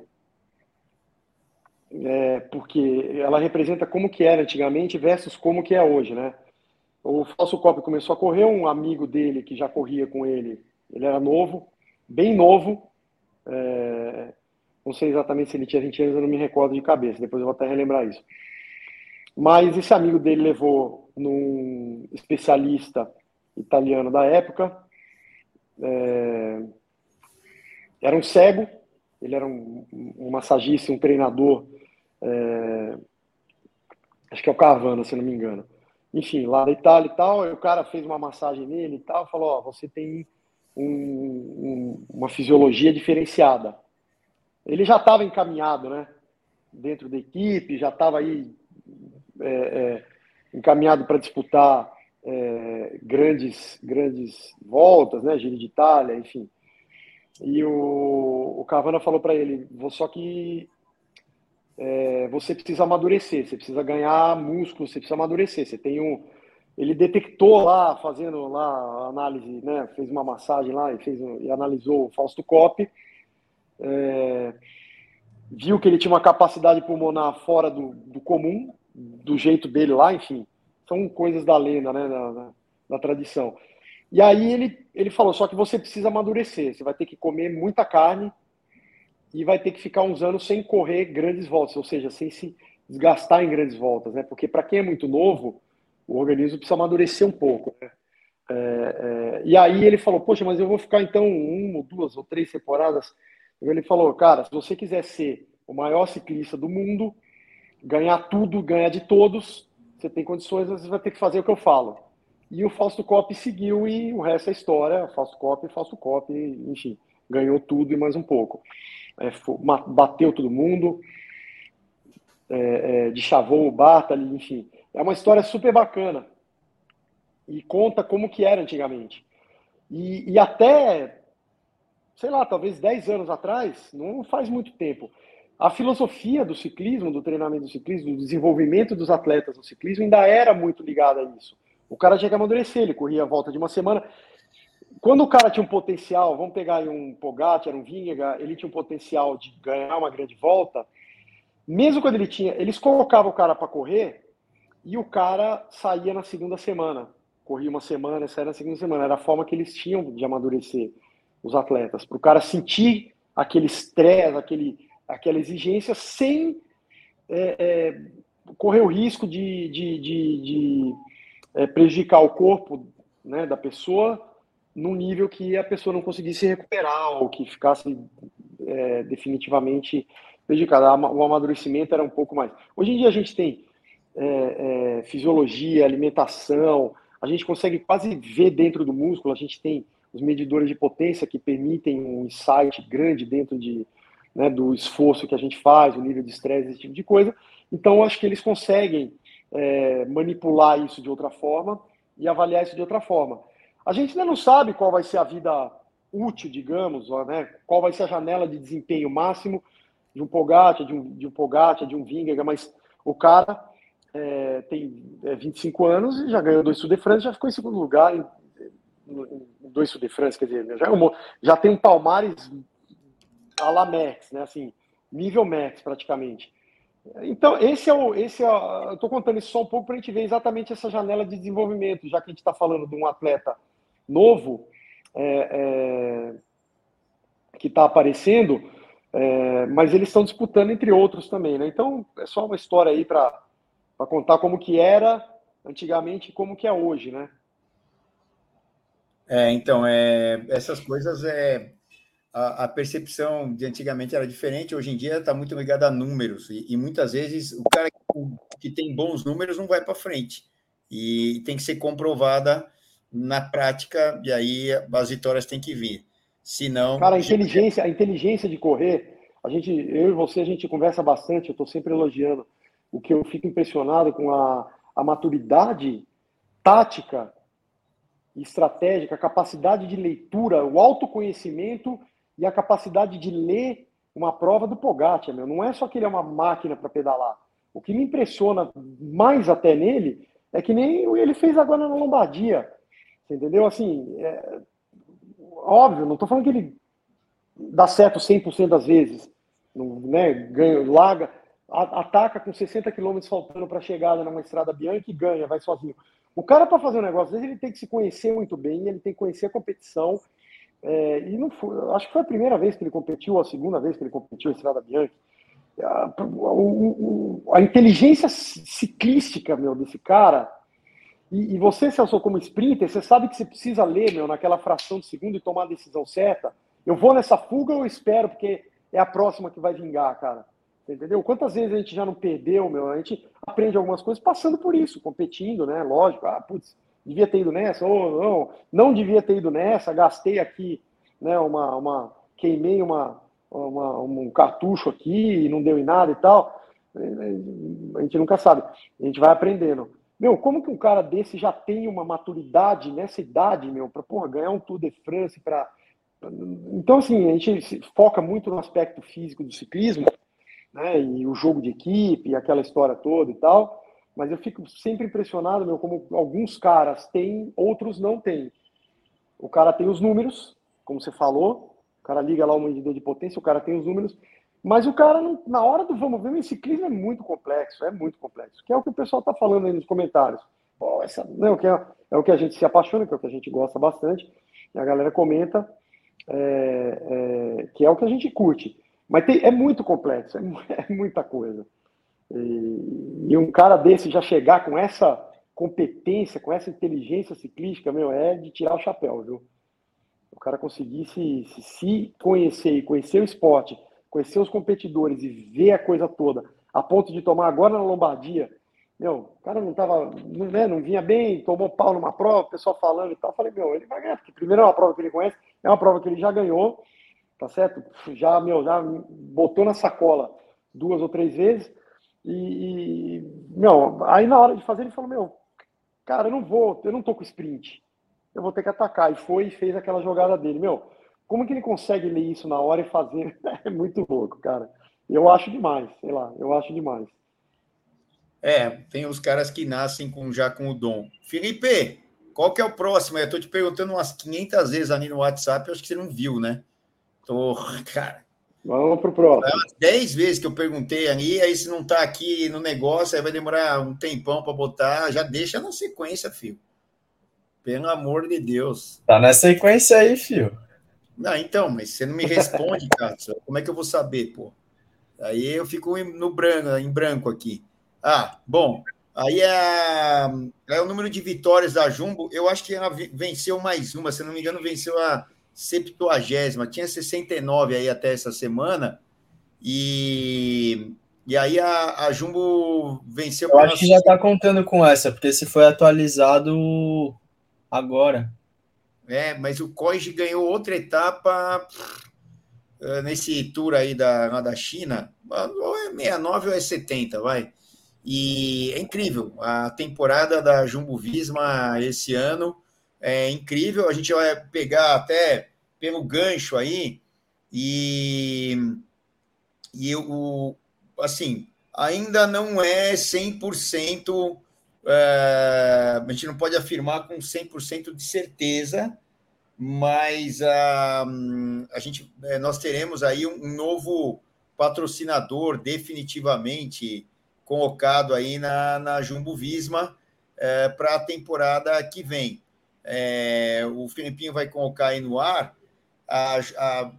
É, porque ela representa como que era antigamente versus como que é hoje, né? O Fausto Coppi começou a correr, um amigo dele que já corria com ele, ele era novo, bem novo, é, não sei exatamente se ele tinha 20 anos, eu não me recordo de cabeça, depois eu vou até relembrar isso. Mas esse amigo dele levou num especialista italiano da época. É... Era um cego, ele era um, um massagista, um treinador. É... Acho que é o Carvana, se não me engano. Enfim, lá da Itália e tal, e o cara fez uma massagem nele e tal, falou: Ó, você tem um, um, uma fisiologia diferenciada ele já estava encaminhado, né? Dentro da equipe, já estava aí é, é, encaminhado para disputar é, grandes, grandes voltas, né? Giro de Itália, enfim. E o, o Cavana falou para ele: só que é, você precisa amadurecer, você precisa ganhar músculo, você precisa amadurecer. Você tem um. Ele detectou lá, fazendo lá análise, né? Fez uma massagem lá e, fez, e analisou o Fausto Coppi é, viu que ele tinha uma capacidade pulmonar fora do, do, comum, do jeito dele lá, enfim. São coisas da lenda, né, da, da, da tradição. E aí ele, ele falou, só que você precisa amadurecer, você vai ter que comer muita carne e vai ter que ficar uns anos sem correr grandes voltas, ou seja, sem se desgastar em grandes voltas, né? Porque para quem é muito novo, o organismo precisa amadurecer um pouco. Né? É, é, e aí ele falou, poxa, mas eu vou ficar então uma, duas ou três temporadas ele falou, cara, se você quiser ser o maior ciclista do mundo, ganhar tudo, ganhar de todos, você tem condições, você vai ter que fazer o que eu falo. E o Fausto Coppi seguiu e o resto é história. Fausto Coppi, Fausto Coppi, enfim, ganhou tudo e mais um pouco. É, bateu todo mundo, é, é, de chavou o Bartali, enfim. É uma história super bacana e conta como que era antigamente. E, e até sei lá, talvez 10 anos atrás, não faz muito tempo, a filosofia do ciclismo, do treinamento do ciclismo, do desenvolvimento dos atletas no ciclismo ainda era muito ligada a isso. O cara tinha que amadurecer, ele corria a volta de uma semana. Quando o cara tinha um potencial, vamos pegar aí um Pogacar, um Vingegaard, ele tinha um potencial de ganhar uma grande volta, mesmo quando ele tinha, eles colocavam o cara para correr e o cara saía na segunda semana. Corria uma semana, saía na segunda semana. Era a forma que eles tinham de amadurecer os atletas, para o cara sentir aquele estresse, aquele, aquela exigência, sem é, é, correr o risco de, de, de, de é, prejudicar o corpo né, da pessoa num nível que a pessoa não conseguisse recuperar ou que ficasse é, definitivamente prejudicada. O amadurecimento era um pouco mais. Hoje em dia a gente tem é, é, fisiologia, alimentação, a gente consegue quase ver dentro do músculo, a gente tem os medidores de potência que permitem um insight grande dentro de, né, do esforço que a gente faz, o nível de estresse, esse tipo de coisa. Então, acho que eles conseguem é, manipular isso de outra forma e avaliar isso de outra forma. A gente ainda não sabe qual vai ser a vida útil, digamos, né, qual vai ser a janela de desempenho máximo. de um Pogacar, de um, de Pogacar, de um Vingegaard, mas o cara é, tem é, 25 anos e já ganhou dois Tour de France, já ficou em segundo lugar dois Tour de France, quer dizer, já, é já tem um Palmares a la Max, né, assim, nível Max praticamente. Então, esse é o. Esse é, eu estou contando isso só um pouco para a gente ver exatamente essa janela de desenvolvimento, já que a gente está falando de um atleta novo é, é, que está aparecendo, é, mas eles estão disputando entre outros também, né? Então, é só uma história aí para contar como que era antigamente e como que é hoje, né? É, então, é, essas coisas é a, a, percepção de antigamente era diferente, hoje em dia está muito ligada a números, e, e, muitas vezes o cara que, que tem bons números não vai para frente, e tem que ser comprovada na prática, e aí as vitórias têm que vir. Senão. Cara, a inteligência, a inteligência de correr, a gente, eu e você, a gente conversa bastante, eu estou sempre elogiando. O que eu fico impressionado com a, a maturidade tática estratégica, a capacidade de leitura, o autoconhecimento e a capacidade de ler uma prova do Pogacar, meu. Não é só que ele é uma máquina para pedalar. O que me impressiona mais até nele é que nem ele fez agora na Lombardia. Entendeu? Assim, é... óbvio, não estou falando que ele dá certo 100% das vezes. Não, né, ganha, larga, ataca com 60 km faltando para chegada numa estrada bianca e ganha, vai sozinho. O cara, para fazer um negócio, às vezes ele tem que se conhecer muito bem, ele tem que conhecer a competição, é, e não foi, acho que foi a primeira vez que ele competiu, ou a segunda vez que ele competiu em Estrada Bianchi. A, a, a, inteligência ciclística, meu, desse cara. E, e você, Celso, como sprinter, você sabe que você precisa ler, meu, naquela fração de segundo e tomar a decisão certa. Eu vou nessa fuga ou espero, porque é a próxima que vai vingar, cara. Entendeu? Quantas vezes a gente já não perdeu, meu? A gente aprende algumas coisas passando por isso, competindo, né? Lógico. Ah, putz, devia ter ido nessa, ou não, não devia ter ido nessa, gastei aqui, né, uma, uma queimei uma, uma, um cartucho aqui e não deu em nada e tal. A gente nunca sabe. A gente vai aprendendo. Meu, como que um cara desse já tem uma maturidade nessa idade, meu, para ganhar um Tour de France, para então assim a gente foca muito no aspecto físico do ciclismo, né, e o jogo de equipe, aquela história toda e tal. Mas eu fico sempre impressionado, meu, como alguns caras têm, outros não têm. O cara tem os números, como você falou, o cara liga lá o medidor de potência, o cara tem os números, mas o cara, não, na hora do vamos ver, o ciclismo é muito complexo, é muito complexo, que é o que o pessoal está falando aí nos comentários. Pô, essa, não, que é, é, o que a gente se apaixona, que é o que a gente gosta bastante, e a galera comenta é, é, que é o que a gente curte. Mas tem, é muito complexo, é, é muita coisa. E, e, um cara desse já chegar com essa competência, com essa inteligência ciclística, meu, é de tirar o chapéu, viu? O cara conseguir se, se, se conhecer e conhecer o esporte, conhecer os competidores e ver a coisa toda, a ponto de tomar agora na Lombardia, meu, o cara não tava, né, não vinha bem, tomou pau numa prova, o pessoal falando e tal. Eu falei, meu, ele vai ganhar, porque primeiro é uma prova que ele conhece, é uma prova que ele já ganhou, tá certo? Já, meu, já botou na sacola duas ou três vezes. E, e, meu, aí na hora de fazer, ele falou: Meu, cara, eu não vou, eu não tô com sprint. Eu vou ter que atacar. E foi e fez aquela jogada dele. Meu, como que ele consegue ler isso na hora e fazer? É muito louco, cara. Eu acho demais, sei lá, eu acho demais. É, tem os caras que nascem com, já com o dom. Felipe, qual que é o próximo? Eu tô te perguntando umas 500 vezes ali no WhatsApp, eu acho que você não viu, né? Tô, cara, Vamos para o próximo. Dez vezes que eu perguntei ali, aí se não está aqui no negócio, aí vai demorar um tempão para botar. Já deixa na sequência, filho. Pelo amor de Deus. Tá na sequência aí, filho. Não, então, mas você não me responde, cara. Como é que eu vou saber, pô? Aí eu fico no branco, em branco aqui. Ah, bom. Aí é, é o número de vitórias da Jumbo. Eu acho que ela venceu mais uma, se não me engano, venceu a septuagésima, tinha 69 aí até essa semana, e, e aí a, a Jumbo venceu. Eu acho que já está contando com essa, porque se foi atualizado agora. É, mas o Koji ganhou outra etapa eh, nesse tour aí da, da China, ou é 69 ou é 70, vai. E é incrível, a temporada da Jumbo Visma esse ano é incrível. A gente vai pegar até pelo gancho aí e, e o, assim, ainda não é 100%, é, a gente não pode afirmar com 100% de certeza, mas a, a gente, é, nós teremos aí um novo patrocinador definitivamente colocado aí na, na Jumbo Visma é, para a temporada que vem. É, o Filipinho vai colocar aí no ar, a, a, a,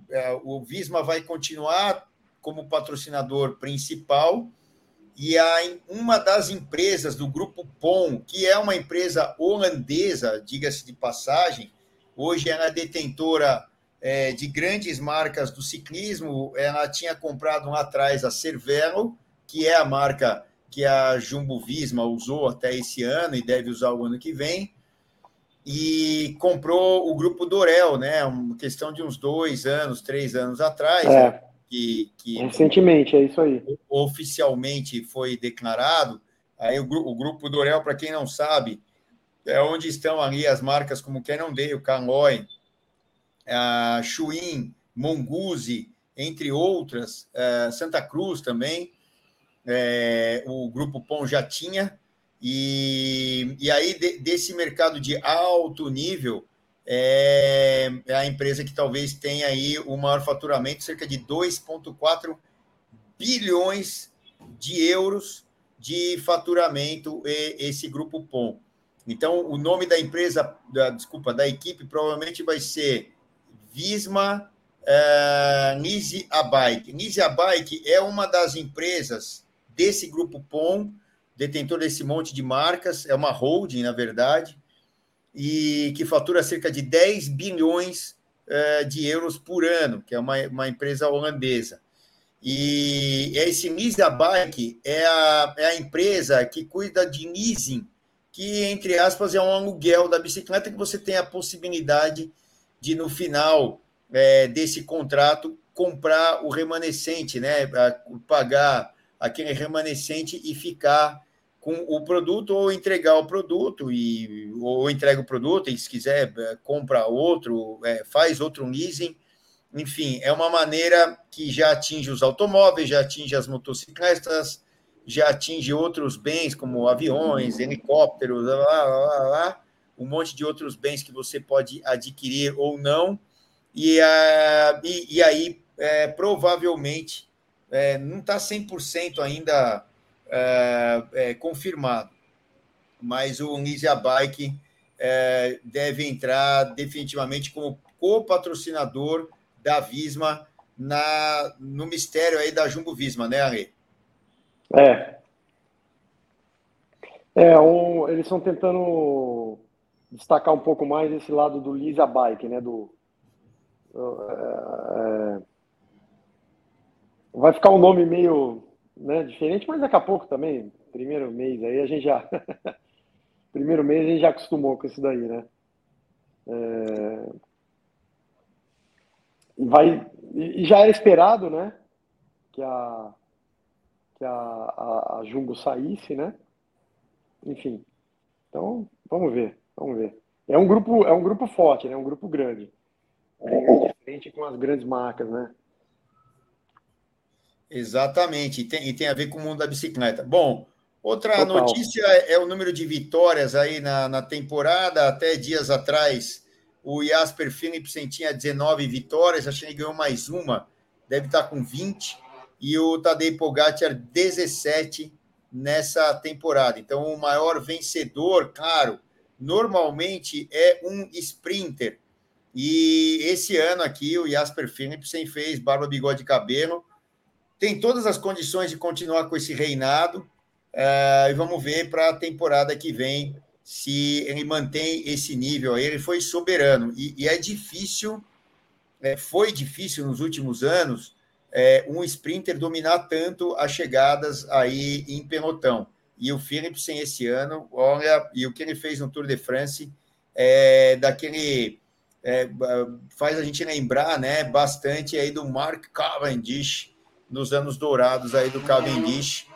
o Visma vai continuar como patrocinador principal e a, uma das empresas do grupo POM, que é uma empresa holandesa, diga-se de passagem, hoje ela é detentora é, de grandes marcas do ciclismo, ela tinha comprado um atrás a Cervelo, que é a marca que a Jumbo Visma usou até esse ano e deve usar o ano que vem, e comprou o grupo Dorel, né? Uma questão de uns dois anos, três anos atrás, é. né? que, que recentemente é isso aí. Oficialmente foi declarado. Aí o, o grupo Dorel, para quem não sabe, é onde estão ali as marcas como Cannondale, Caloi, a Chuin, Monguzi, entre outras, é, Santa Cruz também é, o Grupo Pão já tinha, e, e aí de, desse mercado de alto nível, é, é, a empresa que talvez tenha aí o maior faturamento, cerca de 2,4 bilhões de euros de faturamento, esse Grupo POM. Então, o nome da empresa, da, desculpa, da equipe provavelmente vai ser Visma uh, Nise Abike. Nise Abike é uma das empresas desse grupo POM, detentor desse monte de marcas, é uma holding, na verdade, e que fatura cerca de 10 bilhões uh, de euros por ano, que é uma, uma empresa holandesa. E esse Nisa Bike é a, é a empresa que cuida de leasing, que, entre aspas, é um aluguel da bicicleta que você tem a possibilidade de, no final é, desse contrato, comprar o remanescente, né? Pagar aquele remanescente e ficar com o produto ou entregar o produto e ou entrega o produto e se quiser é, compra outro, é, faz outro leasing. Enfim, é uma maneira que já atinge os automóveis, já atinge as motocicletas, já atinge outros bens como aviões, helicópteros, lá, lá, lá, um monte de outros bens que você pode adquirir ou não. E, uh, e, e aí, é, provavelmente, é, não está 100% ainda é, é, confirmado, mas o Nisia Bike é, deve entrar definitivamente como co-patrocinador da Visma na, no mistério aí da Jumbo Visma, né, Ari? É. É, um, eles estão tentando destacar um pouco mais esse lado do Lisa Bike, né? Do, é Vai ficar um nome meio né, diferente, mas daqui a pouco também, primeiro mês aí, a gente já. primeiro mês a gente já acostumou com isso daí, né? É... Vai, e já era esperado, né? Que a, que a, a, a Jumbo saísse, né? Enfim. Então, vamos ver, vamos ver. É um grupo, é um grupo forte, né? Um grupo grande. É diferente com as grandes marcas, né? Exatamente, e tem, e tem a ver com o mundo da bicicleta. Bom, outra Total. notícia é o número de vitórias aí na, na temporada. Até dias atrás, o Jasper Philipsen tinha 19 vitórias, acho que ele ganhou mais uma, deve estar com 20, e o Tadej Pogacar 17 nessa temporada. Então, o maior vencedor, claro, normalmente é um sprinter. E esse ano aqui, o Jasper Philipsen fez barba, bigode e cabelo, tem todas as condições de continuar com esse reinado. Uh, e vamos ver para a temporada que vem se ele mantém esse nível. Ele foi soberano e, e é difícil, é, foi difícil nos últimos anos é, um sprinter dominar tanto as chegadas aí em pelotão. E o Philipsen esse ano, olha, e o que ele fez no Tour de France é daquele é, faz a gente lembrar, né, bastante aí do Mark Cavendish nos anos dourados aí do Cavendish.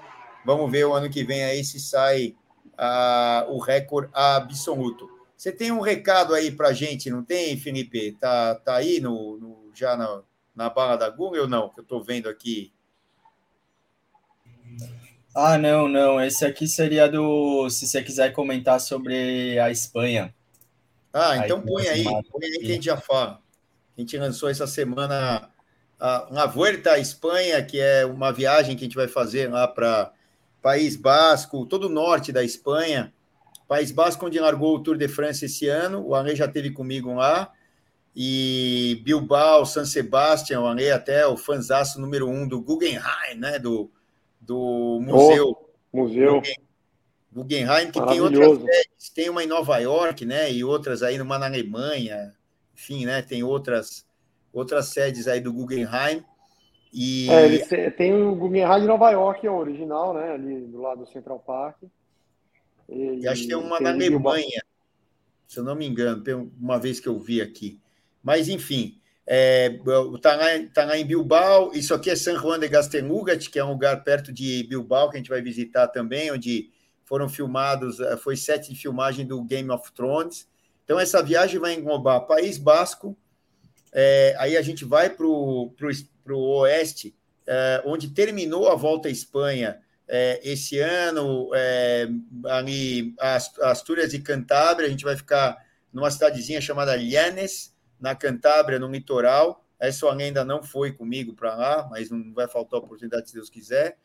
Vamos ver o ano que vem aí se sai uh, o recorde absoluto. Você tem um recado aí para gente, não tem, Felipe? Tá, tá aí no, no já na, na bala da Google ou não? Que eu estou vendo aqui Ah, não, não. Esse aqui seria do. Se você quiser comentar sobre a Espanha. Ah, então aí, põe aí, põe aí que a gente já fala. A gente lançou essa semana a, a Vuelta à Espanha, que é uma viagem que a gente vai fazer lá para País Basco, todo o norte da Espanha. País Basco, onde largou o Tour de France esse ano. O Ale já teve comigo lá. E Bilbao, San Sebastián, o Ale até o fanzaço número um do Guggenheim, né? Do, do museu. Oh, museu. Guggenheim, que tem outras tem uma em Nova York, né? E outras aí numa na Alemanha, enfim, né? Tem outras outras sedes aí do Guggenheim. E é, ele tem o Guggenheim de Nova York, é o original, né? Ali do lado do Central Park. E, acho que tem uma tem na Alemanha, se eu não me engano, uma vez que eu vi aqui. Mas enfim, é, tá, lá, tá lá em Bilbao. Isso aqui é San Juan de Gastelugat, que é um lugar perto de Bilbao que a gente vai visitar também, onde foram filmados, é, foi set de filmagem do Game of Thrones. Então, essa viagem vai englobar País Basco, é, aí a gente vai para o oeste, é, onde terminou a volta à Espanha é, esse ano, é, ali Astúrias e Cantábria, a gente vai ficar numa cidadezinha chamada Llanes, na Cantábria, no litoral. Essa ainda não foi comigo para lá, mas não vai faltar oportunidade se Deus quiser.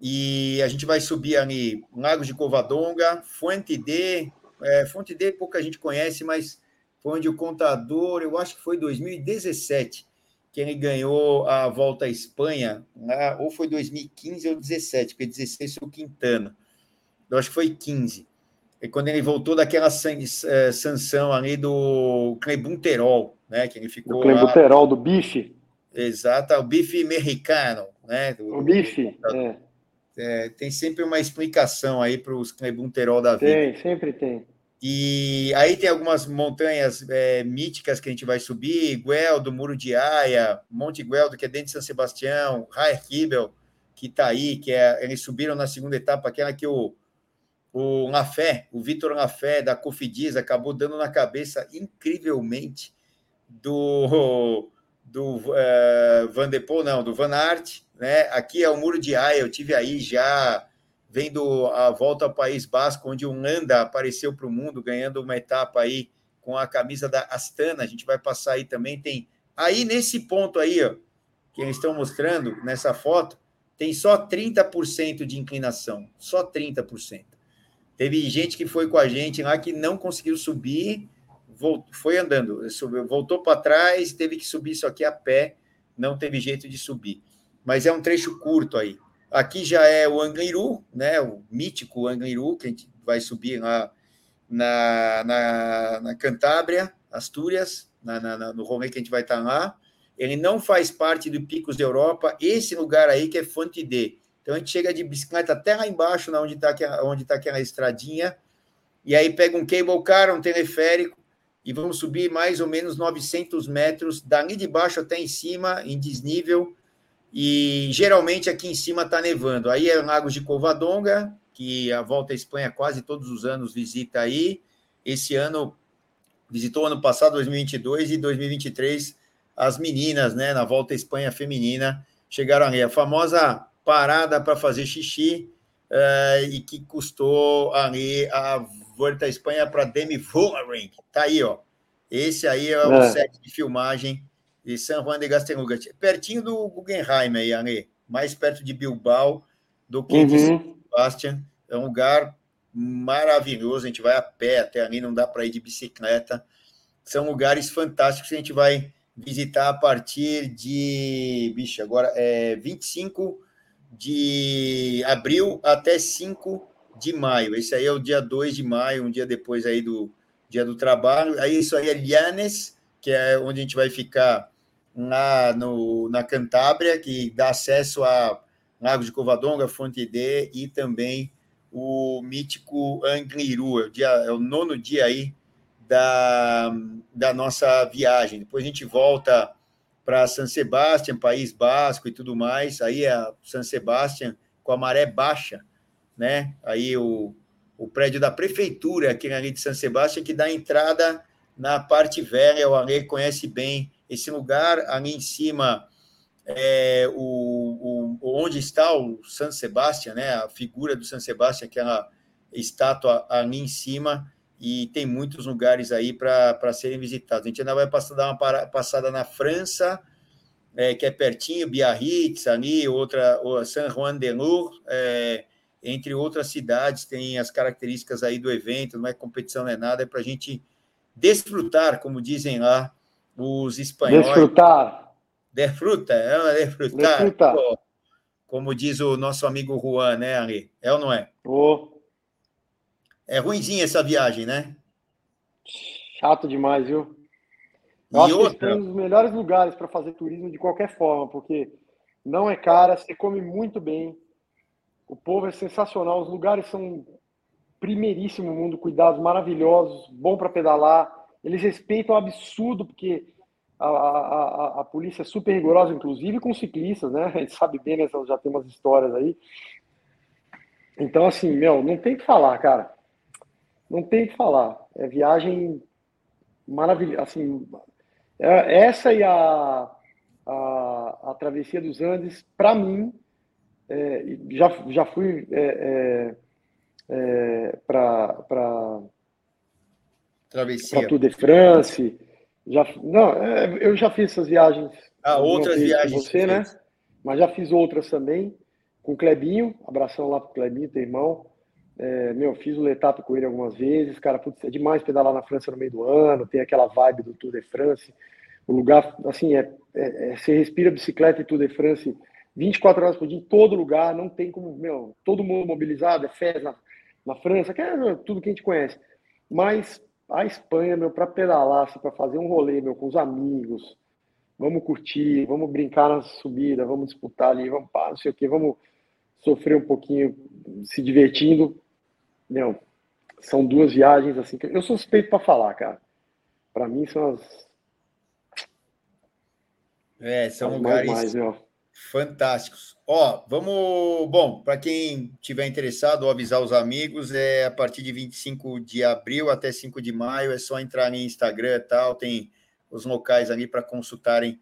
E a gente vai subir ali Lagos de Covadonga, Fonte D. É, Fonte D pouca gente conhece, mas onde o contador, eu acho que foi 2017, que ele ganhou a volta à Espanha, né? ou foi 2015 ou 17, porque 16 foi o Quintana. Eu acho que foi 15. E quando ele voltou daquela eh, sanção ali do Clebunterol, né? Que ele ficou. Do Clebunterol, do bife. Exato, o bife americano, né? Do, o bife, é. É, tem sempre uma explicação aí para os Clebunterol da vida. Tem, sempre tem. E aí tem algumas montanhas é, míticas que a gente vai subir, Gueldo, Muro de Aia, Monte Gueldo, que é dentro de São Sebastião, Raia Kibel, que está aí, que é, eles subiram na segunda etapa, aquela que o, o Lafé, o Vitor Lafé, da Cofidis, acabou dando na cabeça incrivelmente do, do uh, Van de Poel, não, do Van Aert, né? Aqui é o Muro de Aia, eu tive aí já vendo a volta ao País Basco, onde o Landa apareceu para o mundo, ganhando uma etapa aí com a camisa da Astana, a gente vai passar aí também, tem aí nesse ponto aí, ó, que eles estão mostrando nessa foto, tem só 30% de inclinação, só 30%. Teve gente que foi com a gente lá que não conseguiu subir, voltou, foi andando, subiu, voltou para trás, teve que subir isso aqui a pé, não teve jeito de subir. Mas é um trecho curto aí. Aqui já é o Angliru, né, o mítico Angliru, que a gente vai subir lá na, na, na Cantábria, Astúrias, na, na, no rolê que a gente vai estar lá. Ele não faz parte do Picos da Europa, esse lugar aí que é Fonte D. Então a gente chega de bicicleta até lá embaixo, na onde está onde tá aquela estradinha, e aí pega um cable car, um teleférico, e vamos subir mais ou menos 900 metros, dali de baixo até em cima, em desnível, e geralmente aqui em cima está nevando. Aí é Lagos de Covadonga, que a Volta à Espanha quase todos os anos visita aí. Esse ano, visitou ano passado, 2022, e 2023, as meninas, né, na Volta à Espanha feminina, chegaram ali. A famosa parada para fazer xixi uh, e que custou ali a Volta à Espanha para Demi Vollering. Tá aí, ó. Esse aí é o é. set de filmagem de San Juan de Gastelugat. Pertinho do Guggenheim aí, Ale. Mais perto de Bilbao do que uhum. de Sebastian. É um lugar maravilhoso. A gente vai a pé até ali, não dá para ir de bicicleta. São lugares fantásticos que a gente vai visitar a partir de. Bicho, agora é 25 de abril até 5 de maio. Esse aí é o dia 2 de maio, um dia depois aí do dia do trabalho. Aí isso aí é Lianes, que é onde a gente vai ficar na, no, na Cantábria, que dá acesso a Lago de Covadonga, Fonte D e também o mítico Angliru. É o, dia, é o nono dia aí da, da nossa viagem. Depois a gente volta para San Sebastián, País Basco e tudo mais. Aí é San Sebastián com a maré baixa, né? Aí o, o prédio da prefeitura aqui ali de San Sebastián que dá entrada na parte velha. O Ale conhece bem esse lugar. Ali em cima é o, o onde está o San Sebastián, né? A figura do San Sebastián, aquela estátua ali em cima, e tem muitos lugares aí para serem visitados. A gente ainda vai passar, dar uma passada na França, é, que é pertinho, Biarritz, ali, outra, San Juan de Lur, é, entre outras cidades, tem as características aí do evento, não é competição, não é nada, é para a gente desfrutar, como dizem lá os espanhóis. Desfrutar. Desfruta, é desfrutar. desfrutar. Como diz o nosso amigo Juan, né, Ali? É ou não é? Oh. É ruimzinha essa viagem, né? Chato demais, viu? Eu e acho outra... que é um dos melhores lugares para fazer turismo de qualquer forma, porque não é cara, você come muito bem, o povo é sensacional, os lugares são primeiríssimo mundo, cuidados maravilhosos, bom para pedalar. Eles respeitam o absurdo, porque a, a, a, polícia é super rigorosa, inclusive com ciclistas, né? A gente sabe bem, né? Já tem umas histórias aí. Então, assim, meu, não tem que falar, cara. Não tem que falar. É viagem maravilhosa. Assim, é, essa e a, a, a travessia dos Andes, para mim, é, já, já fui é, é, é para Travessia. Tour de France. Já, não, é, eu já fiz essas viagens. Ah, outras viagens. Você, né? Mas já fiz outras também. Com o Clebinho, abração lá pro Clebinho, teu irmão. É, meu, fiz o Letap com ele algumas vezes. Cara, putz, é demais pedalar na França no meio do ano. Tem aquela vibe do Tour de France. O lugar, assim, é, é, é você respira bicicleta e Tour de France 24 horas por dia em todo lugar, não tem como, meu, todo mundo mobilizado, é festa na, na França, que é tudo que a gente conhece. Mas a Espanha, meu, para pedalar, assim, para fazer um rolê, meu, com os amigos, vamos curtir, vamos brincar na subida, vamos disputar ali, vamos pá, não sei o quê, vamos sofrer um pouquinho, se divertindo. Meu, são duas viagens assim que eu sou suspeito para falar, cara. Para mim são as é, são as lugares mais, mais, Fantásticos. Ó, vamos. Bom, para quem tiver interessado avisar os amigos, é a partir de 25 de abril até 5 de maio, é só entrar no Instagram e tal, tem os locais ali para consultarem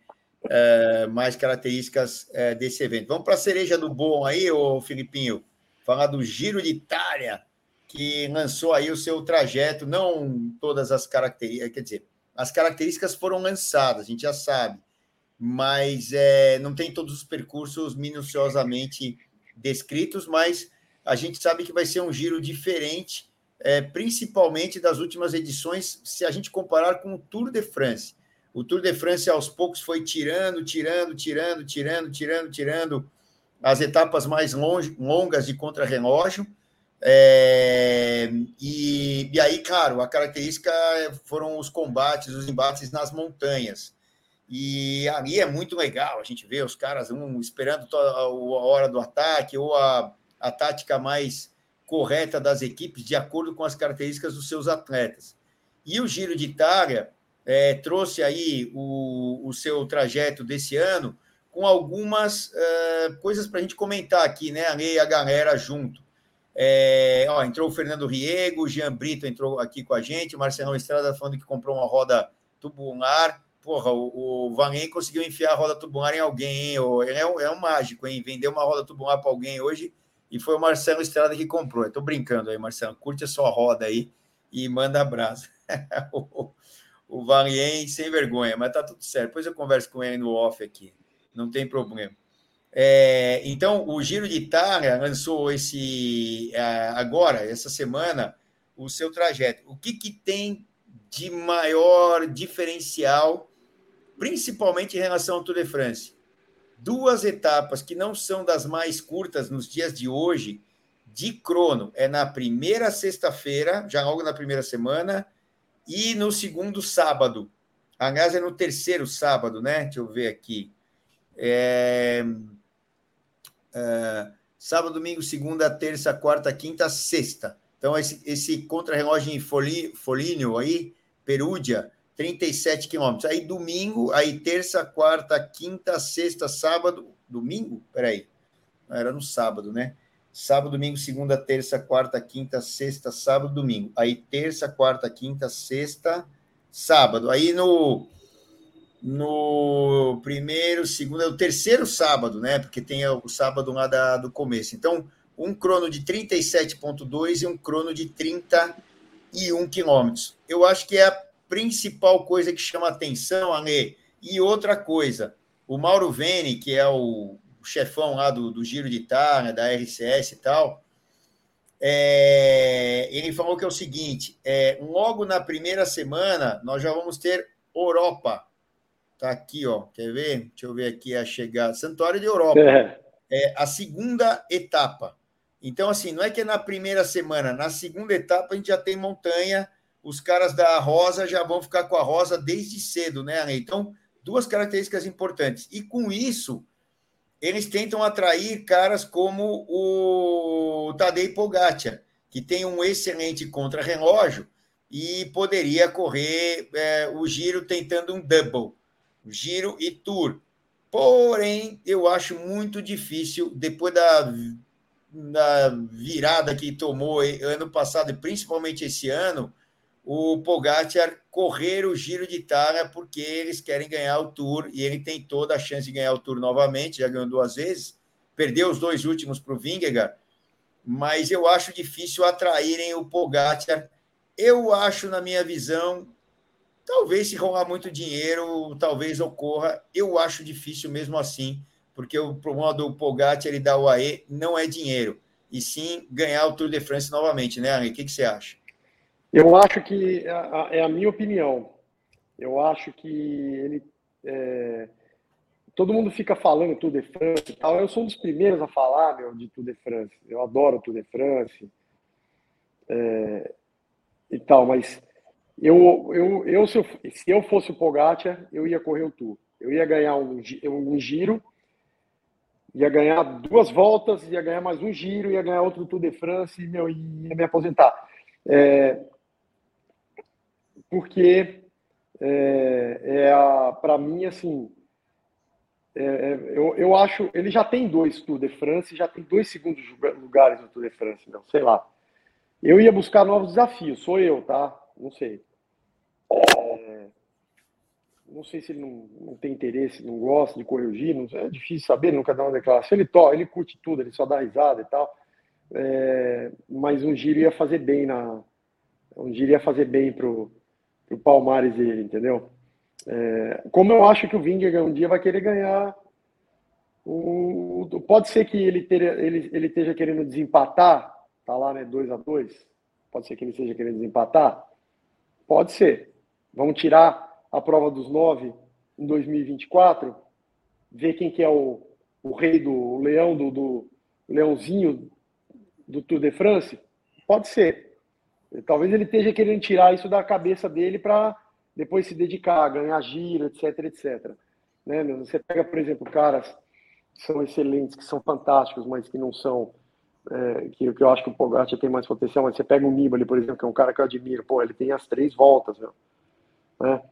é, mais características é, desse evento. Vamos para a cereja do bom aí, ô Filipinho, falar do Giro de Itália, que lançou aí o seu trajeto, não todas as características, quer dizer, as características foram lançadas, a gente já sabe mas é, não tem todos os percursos minuciosamente descritos, mas a gente sabe que vai ser um giro diferente, é, principalmente das últimas edições, se a gente comparar com o Tour de France. O Tour de France, aos poucos, foi tirando, tirando, tirando, tirando, tirando, tirando as etapas mais longe, longas de contrarrelógio. É, e, e aí, claro, a característica foram os combates, os embates nas montanhas. E ali é muito legal, a gente vê os caras um, esperando a hora do ataque ou a, a tática mais correta das equipes, de acordo com as características dos seus atletas. E o Giro de Itália é, trouxe aí o, o seu trajeto desse ano com algumas é, coisas para a gente comentar aqui, né? Ali a galera junto. É, ó, entrou o Fernando Riego, o Jean Brito entrou aqui com a gente, o Marcelão Estrada falando que comprou uma roda tubular, porra, o, o conseguiu enfiar a roda tubular em alguém, hein? Ele é um, é um mágico, hein? Vendeu uma roda tubular para alguém hoje e foi o Marcelo Estrada que comprou. Tô brincando aí, Marcelo. Curte a sua roda aí e manda abraço. o, o sem vergonha, mas tá tudo certo. Depois eu converso com ele no off aqui, não tem problema. É, então, o Giro de Itália lançou esse é, agora, essa semana, o seu trajeto. O que, que tem de maior diferencial principalmente em relação ao Tour de France. Duas etapas que não são das mais curtas nos dias de hoje, de crono, é na primeira sexta-feira, já logo na primeira semana, e no segundo sábado. Aliás, é no terceiro sábado, né? Deixa eu ver aqui. É... É... Sábado, domingo, segunda, terça, quarta, quinta, sexta. Então, esse, esse contra-relógio em Folínio aí, Perúdia, 37 quilômetros. Aí domingo, aí terça, quarta, quinta, sexta, sábado, domingo? Peraí, era no sábado, né? Sábado, domingo, segunda, terça, quarta, quinta, sexta, sábado, domingo. Aí terça, quarta, quinta, sexta, sábado. Aí no no primeiro, segundo, é o terceiro sábado, né? Porque tem o sábado lá da, do começo. Então, um crono de 37,2 e um crono de 31 quilômetros. Eu acho que é a principal coisa que chama atenção, Ale. E outra coisa, o Mauro Vene, que é o chefão lá do, do Giro de Itália, da RCS e tal, é, ele falou que é o seguinte: é, logo na primeira semana, nós já vamos ter Europa. Tá aqui, ó. Quer ver? Deixa eu ver aqui a chegada. Santuário de Europa. É. é a segunda etapa. Então, assim, não é que é na primeira semana, na segunda etapa a gente já tem montanha, os caras da Rosa já vão ficar com a Rosa desde cedo, né, Então, duas características importantes. E com isso, eles tentam atrair caras como o Tadej Pogacar, que tem um excelente contra-relógio e poderia correr é, o giro tentando um double, giro e tour. Porém, eu acho muito difícil, depois da, da virada que tomou ano passado e principalmente esse ano, o Pogacar correr o Giro de Itália porque eles querem ganhar o Tour e ele tem toda a chance de ganhar o Tour novamente, já ganhou duas vezes, perdeu os dois últimos para o Vingegaard, mas eu acho difícil atraírem o Pogacar. Eu acho, na minha visão, talvez se rolar muito dinheiro, talvez ocorra. Eu acho difícil mesmo assim, porque o problema do Pogacar ele dá o AE não é dinheiro, e sim ganhar o Tour de France novamente, né, Henrique? O que, que você acha? Eu acho que é, é a minha opinião. Eu acho que ele. É... Todo mundo fica falando Tour de France e tal. Eu sou um dos primeiros a falar, meu, de Tour de France. Eu adoro Tour de France é... e tal, mas eu, eu, eu, se, eu, se eu fosse o Pogacar, eu ia correr o Tour. Eu ia ganhar um, um giro, ia ganhar duas voltas, ia ganhar mais um giro, ia ganhar outro Tour de France e meu, ia me aposentar. É, porque é, é para mim, assim, é, é, eu, eu acho, ele já tem dois Tour de France, já tem dois segundos lugares no Tour de France, não, sei lá. Eu ia buscar novos desafios, sou eu, tá? Não sei. É, não sei se ele não, não, tem interesse, não gosta de correr o giro, é difícil saber, nunca dá uma declaração. Ele toca, ele curte tudo, ele só dá risada e tal. É, mas um giro ia fazer bem na. Um giro ia fazer bem pro, o Palmares ele, entendeu? É, como eu acho que o Vingegaard um dia vai querer ganhar, o, o, pode ser que ele, ter, ele, ele esteja querendo desempatar, tá lá, né, 2 a 2 pode ser que ele esteja querendo desempatar? Pode ser. Vamos tirar a prova dos nove em 2024, ver quem que é o, o rei do o leão do, do leãozinho do Tour de France? Pode ser. Talvez ele esteja querendo tirar isso da cabeça dele para depois se dedicar, ganhar giro, etc, etc. Né? Você pega, por exemplo, caras que são excelentes, que são fantásticos, mas que não são é, que, que eu acho que o Pogacar tem mais potencial, mas você pega o Nibali, por exemplo, que é um cara que eu admiro, pô, ele tem as três voltas, meu, né?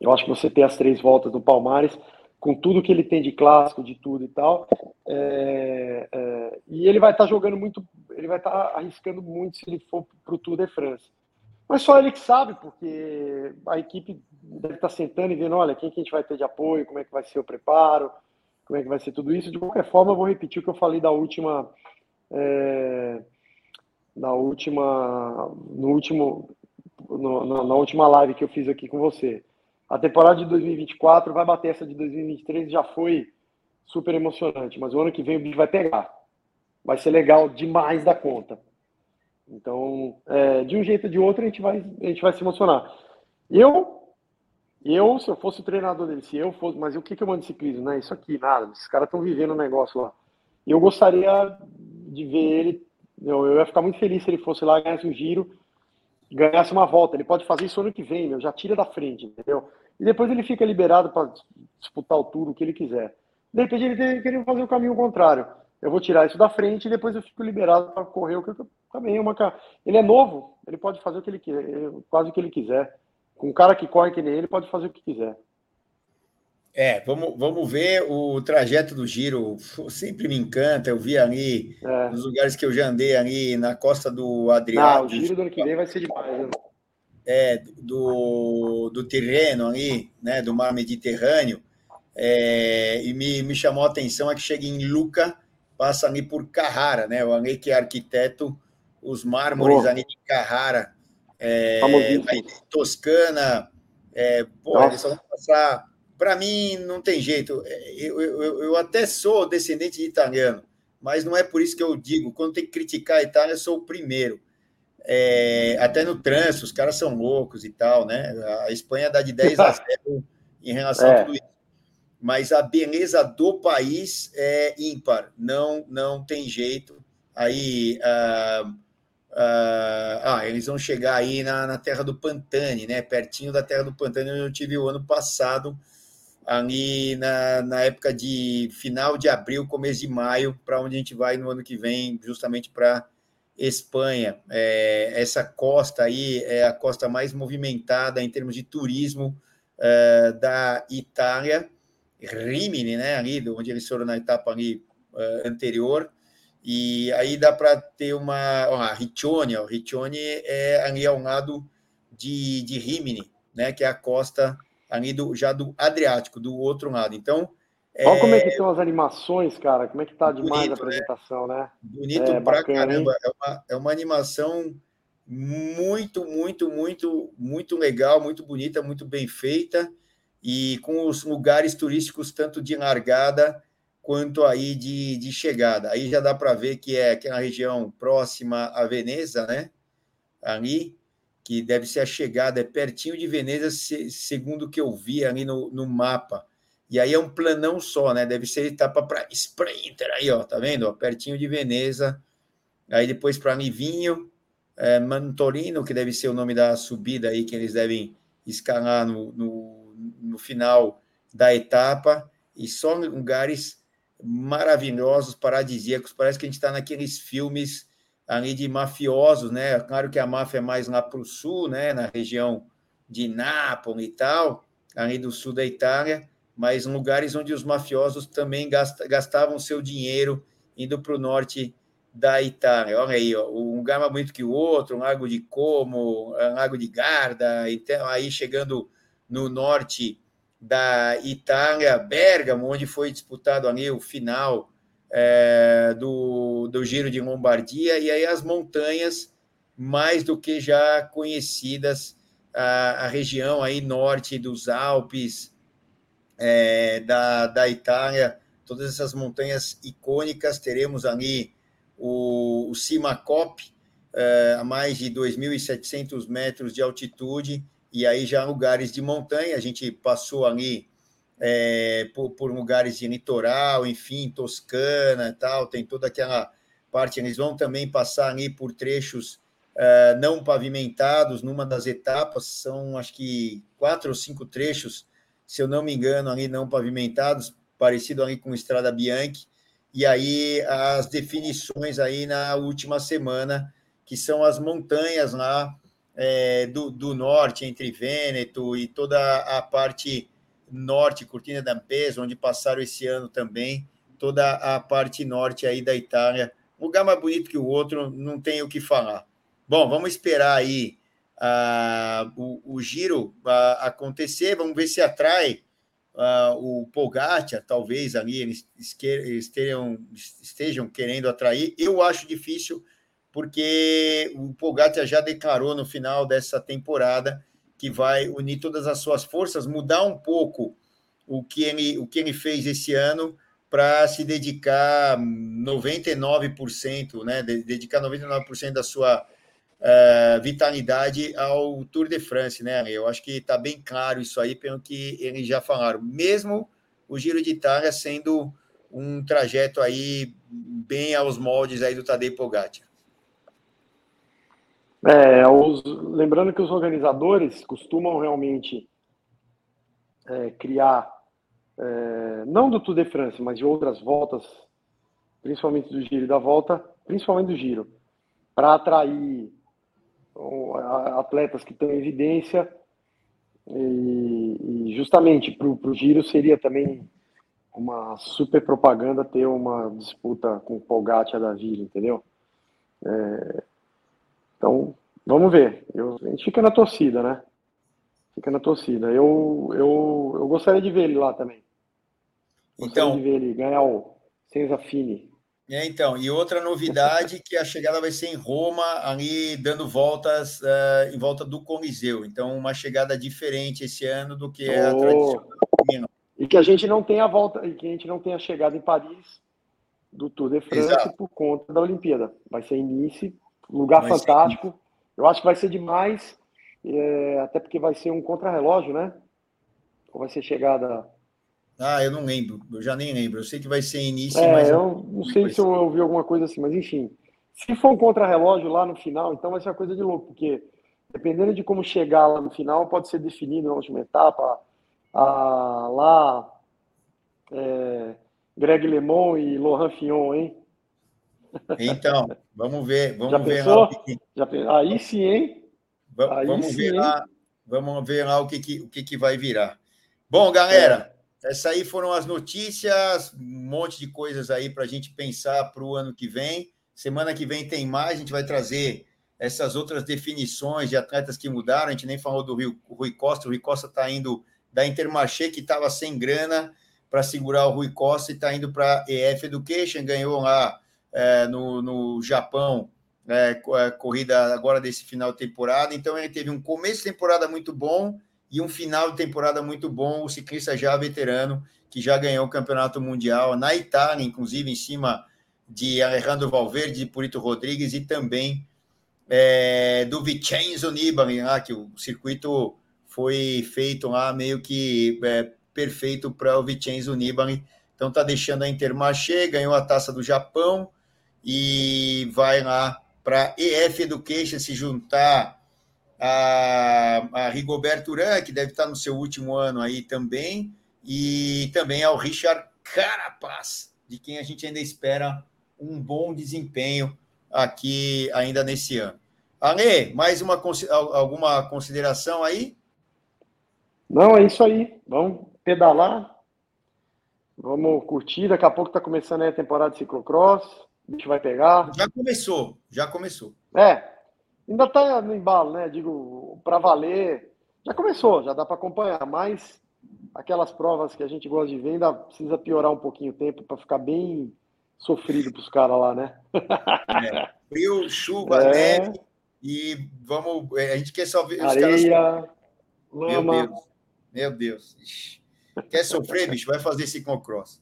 Eu acho que você tem as três voltas do Palmares, com tudo que ele tem de clássico, de tudo e tal. É, é, e ele vai estar tá jogando muito, ele vai estar tá arriscando muito se ele for para o Tour de France. Mas só ele que sabe, porque a equipe deve estar tá sentando e vendo, olha, quem que a gente vai ter de apoio, como é que vai ser o preparo, como é que vai ser tudo isso. De qualquer forma, eu vou repetir o que eu falei da última, é, na última, no último, no, na, na última live que eu fiz aqui com você a temporada de 2024 vai bater essa de 2023, já foi super emocionante, mas o ano que vem o bicho vai pegar. Vai ser legal demais da conta. Então, é, de um jeito ou de outro, a gente vai, a gente vai se emocionar. Eu, eu, se eu fosse o treinador dele, se eu fosse, mas o que, que eu mando de ciclismo? Né? Isso aqui, nada. Esses caras estão vivendo um negócio lá. Eu gostaria de ver ele, eu, eu ia ficar muito feliz se ele fosse lá, ganhasse um giro, ganhasse uma volta. Ele pode fazer isso ano que vem, meu, já tira da frente, entendeu? E depois ele fica liberado para disputar o tour, o que ele quiser. De repente ele queria fazer o caminho contrário. Eu vou tirar isso da frente e depois eu fico liberado para correr o que eu também uma ele é novo, ele pode fazer o que ele quiser, quase o que ele quiser. Com um cara que corre que nem ele pode fazer o que quiser. É, vamos, vamos ver o trajeto do giro. Sempre me encanta. Eu vi ali é. nos lugares que eu já andei ali na costa do Adriano. o giro do ano que vem vai ser demais. Né? É, do, do terreno ali, né, do mar Mediterrâneo, é, e me, me chamou a atenção é que chega em Luca, passa ali por Carrara, né, o ali que é arquiteto, os mármores oh. ali de Carrara, é, Toscana, é, pô, eles vão passar. Para mim, não tem jeito. É, eu, eu, eu até sou descendente de italiano, mas não é por isso que eu digo. Quando tem que criticar a Itália, eu sou o primeiro. É, até no trânsito, os caras são loucos e tal, né? A Espanha dá de 10 a 0 em relação é. a tudo isso. Mas a beleza do país é ímpar, não, não tem jeito. Aí. Uh, Uh, ah, eles vão chegar aí na, na terra do Pantane, né? Pertinho da terra do Pantane, onde eu tive o ano passado, ali na, na época de final de abril, começo de maio, para onde a gente vai no ano que vem, justamente para Espanha. É, essa costa aí é a costa mais movimentada em termos de turismo uh, da Itália. Rimini, né? Ali, onde eles foram na etapa ali uh, anterior e aí dá para ter uma. Ó, a Riccione, ó, Riccione é ali ao lado de, de Rimini, né, que é a costa ali do, já do Adriático, do outro lado. Então. Olha é... como é que estão as animações, cara. Como é que tá demais Bonito, a né? apresentação, né? né? Bonito é, pra bacana, caramba. É uma, é uma animação muito, muito, muito, muito legal, muito bonita, muito bem feita e com os lugares turísticos tanto de largada quanto aí de, de chegada. Aí já dá para ver que é aquela região próxima a Veneza, né? Ali, que deve ser a chegada, é pertinho de Veneza, segundo o que eu vi ali no, no mapa. E aí é um planão só, né? Deve ser etapa para Sprinter, aí, ó, tá vendo? Ó, pertinho de Veneza. Aí depois para Livinho, é, Mantorino, que deve ser o nome da subida aí que eles devem escalar no, no, no final da etapa. E só lugares maravilhosos, paradisíacos. Parece que a gente está naqueles filmes ali de mafiosos, né? Claro que a máfia é mais lá para o sul, né? Na região de Nápoles e tal, ali do sul da Itália, mas lugares onde os mafiosos também gastavam seu dinheiro indo para o norte da Itália. Olha aí, ó, um lugar mais bonito que o outro, um lago de Como, um lago de Garda, então aí chegando no norte da Itália, Bergamo, onde foi disputado ali o final é, do, do Giro de Lombardia, e aí as montanhas mais do que já conhecidas, a, a região aí norte dos Alpes, é, da, da Itália, todas essas montanhas icônicas, teremos ali o, o Cimacop, é, a mais de 2.700 metros de altitude, e aí já lugares de montanha, a gente passou ali é, por, por, lugares de litoral, enfim, Toscana e tal, tem toda aquela parte, eles vão também passar ali por trechos não pavimentados, numa das etapas, são acho que quatro ou cinco trechos, se eu não me engano, ali não pavimentados, parecido ali com Estrada Bianchi, e aí as definições aí na última semana, que são as montanhas lá, é, do, do, norte, entre Vêneto e toda a parte norte, Cortina d'Ampezzo, onde passaram esse ano também, toda a parte norte aí da Itália. Um lugar mais bonito que o outro, não tem o que falar. Bom, vamos esperar aí o, o, giro uh, acontecer, vamos ver se atrai o Pogacar, talvez ali eles estejam, estejam querendo atrair. Eu acho difícil, porque o Pogacar já declarou no final dessa temporada que vai unir todas as suas forças, mudar um pouco o que ele, o que ele fez esse ano para se dedicar 99%, né, dedicar 99% da sua uh, vitalidade ao Tour de France, né? Eu acho que está bem claro isso aí pelo que eles já falaram. Mesmo o Giro de Itália sendo um trajeto aí bem aos moldes aí do Tadej Pogacar. É, os, lembrando que os organizadores costumam realmente é, criar, é, não do Tour de France, mas de outras voltas, principalmente do Giro e da Volta, principalmente do Giro, para atrair atletas que estão em evidência e, e justamente para o Giro seria também uma super propaganda ter uma disputa com o Pogacar da vida, entendeu? É, então, Vamos ver. Eu, a gente fica na torcida, né? Fica na torcida. Eu, eu, eu gostaria de ver ele lá também. Gostaria então, de ver ele ganhar o Senza Fini. É, então, e outra novidade que a chegada vai ser em Roma, ali dando voltas uh, em volta do Coliseu. Então, uma chegada diferente esse ano do que é a tradicional. E que a gente não tem a volta, e que a gente não tem a chegada em Paris do Tour de France Exato. por conta da Olimpíada. Vai ser início, lugar vai fantástico. Ser... Eu acho que vai ser demais, é, até porque vai ser um contrarrelógio, né? Ou vai ser chegada ah, eu não lembro, eu já nem lembro. Eu sei que vai ser início, é, mas. Eu não sei se eu ouvi alguma coisa assim, mas enfim. Se for um contrarrelógio lá no final, então vai ser uma coisa de louco, porque dependendo de como chegar lá no final, pode ser definido na última etapa. A, lá, é, Greg LeMond e Laurent Fillon, hein? Então, vamos ver, vamos Já ver pensou? lá. Que... Já, aí sim, hein? Aí vamos sim, ver lá, vamos ver lá o que, que, o que, que vai virar. Bom, galera, essas aí foram as notícias, um monte de coisas aí para a gente pensar para o ano que vem. Semana que vem tem mais, a gente vai trazer essas outras definições de atletas que mudaram. A gente nem falou do Rui Costa. O Rui Costa está indo da Intermarché, que estava sem grana para segurar o Rui Costa, e está indo para a EF Education. Ganhou lá é, no, no Japão é, a corrida agora desse final de temporada. Então, ele teve um começo de temporada muito bom e um final de temporada muito bom, o ciclista já veterano, que já ganhou o campeonato mundial na Itália, inclusive em cima de Alejandro Valverde, de Purito Rodrigues e também é, do Vincenzo Nibali, lá, que o circuito foi feito lá meio que é, perfeito para o Vincenzo Nibali. Então está deixando a Intermarché, ganhou a taça do Japão e vai lá para EF Education se juntar a, a Rigoberto Urán, que deve estar no seu último ano aí também, e também ao Richard Carapaz, de quem a gente ainda espera um bom desempenho aqui ainda nesse ano. Ale, mais uma alguma consideração aí? Não, é isso aí. Vamos pedalar. Vamos curtir. Daqui a pouco está começando a temporada de ciclocross. A gente vai pegar. Já começou, já começou. É, Ainda está no embalo, né? Digo, para valer. Já começou, já dá para acompanhar, mas aquelas provas que a gente gosta de ver ainda precisa piorar um pouquinho o tempo para ficar bem sofrido para os caras lá, né? É, frio, chuva, é. neve e vamos. É, a gente quer só ver os Areia, caras. Meu Deus, meu Deus. Quer sofrer, bicho? Vai fazer ciclocross.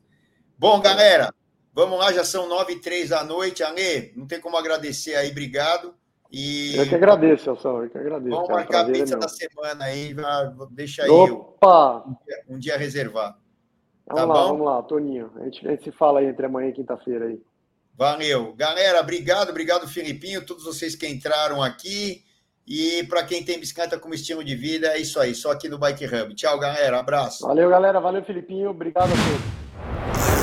Bom, galera, vamos lá, já são nove e três da noite. Alê, não tem como agradecer aí, obrigado. E... Eu que agradeço, Elson, eu que agradeço. Vamos cara, marcar a pizza é da semana aí, deixa aí Opa! Um, dia, um dia reservado. Vamos tá lá, bom? vamos lá, Toninho. A gente, a gente se fala aí entre amanhã e quinta-feira aí. Valeu. Galera, obrigado, obrigado, Filipinho, todos vocês que entraram aqui. E para quem tem bicicleta como estilo de vida, é isso aí, só aqui no Bike Hub. Tchau, galera. Abraço. Valeu, galera. Valeu, Filipinho. Obrigado a todos.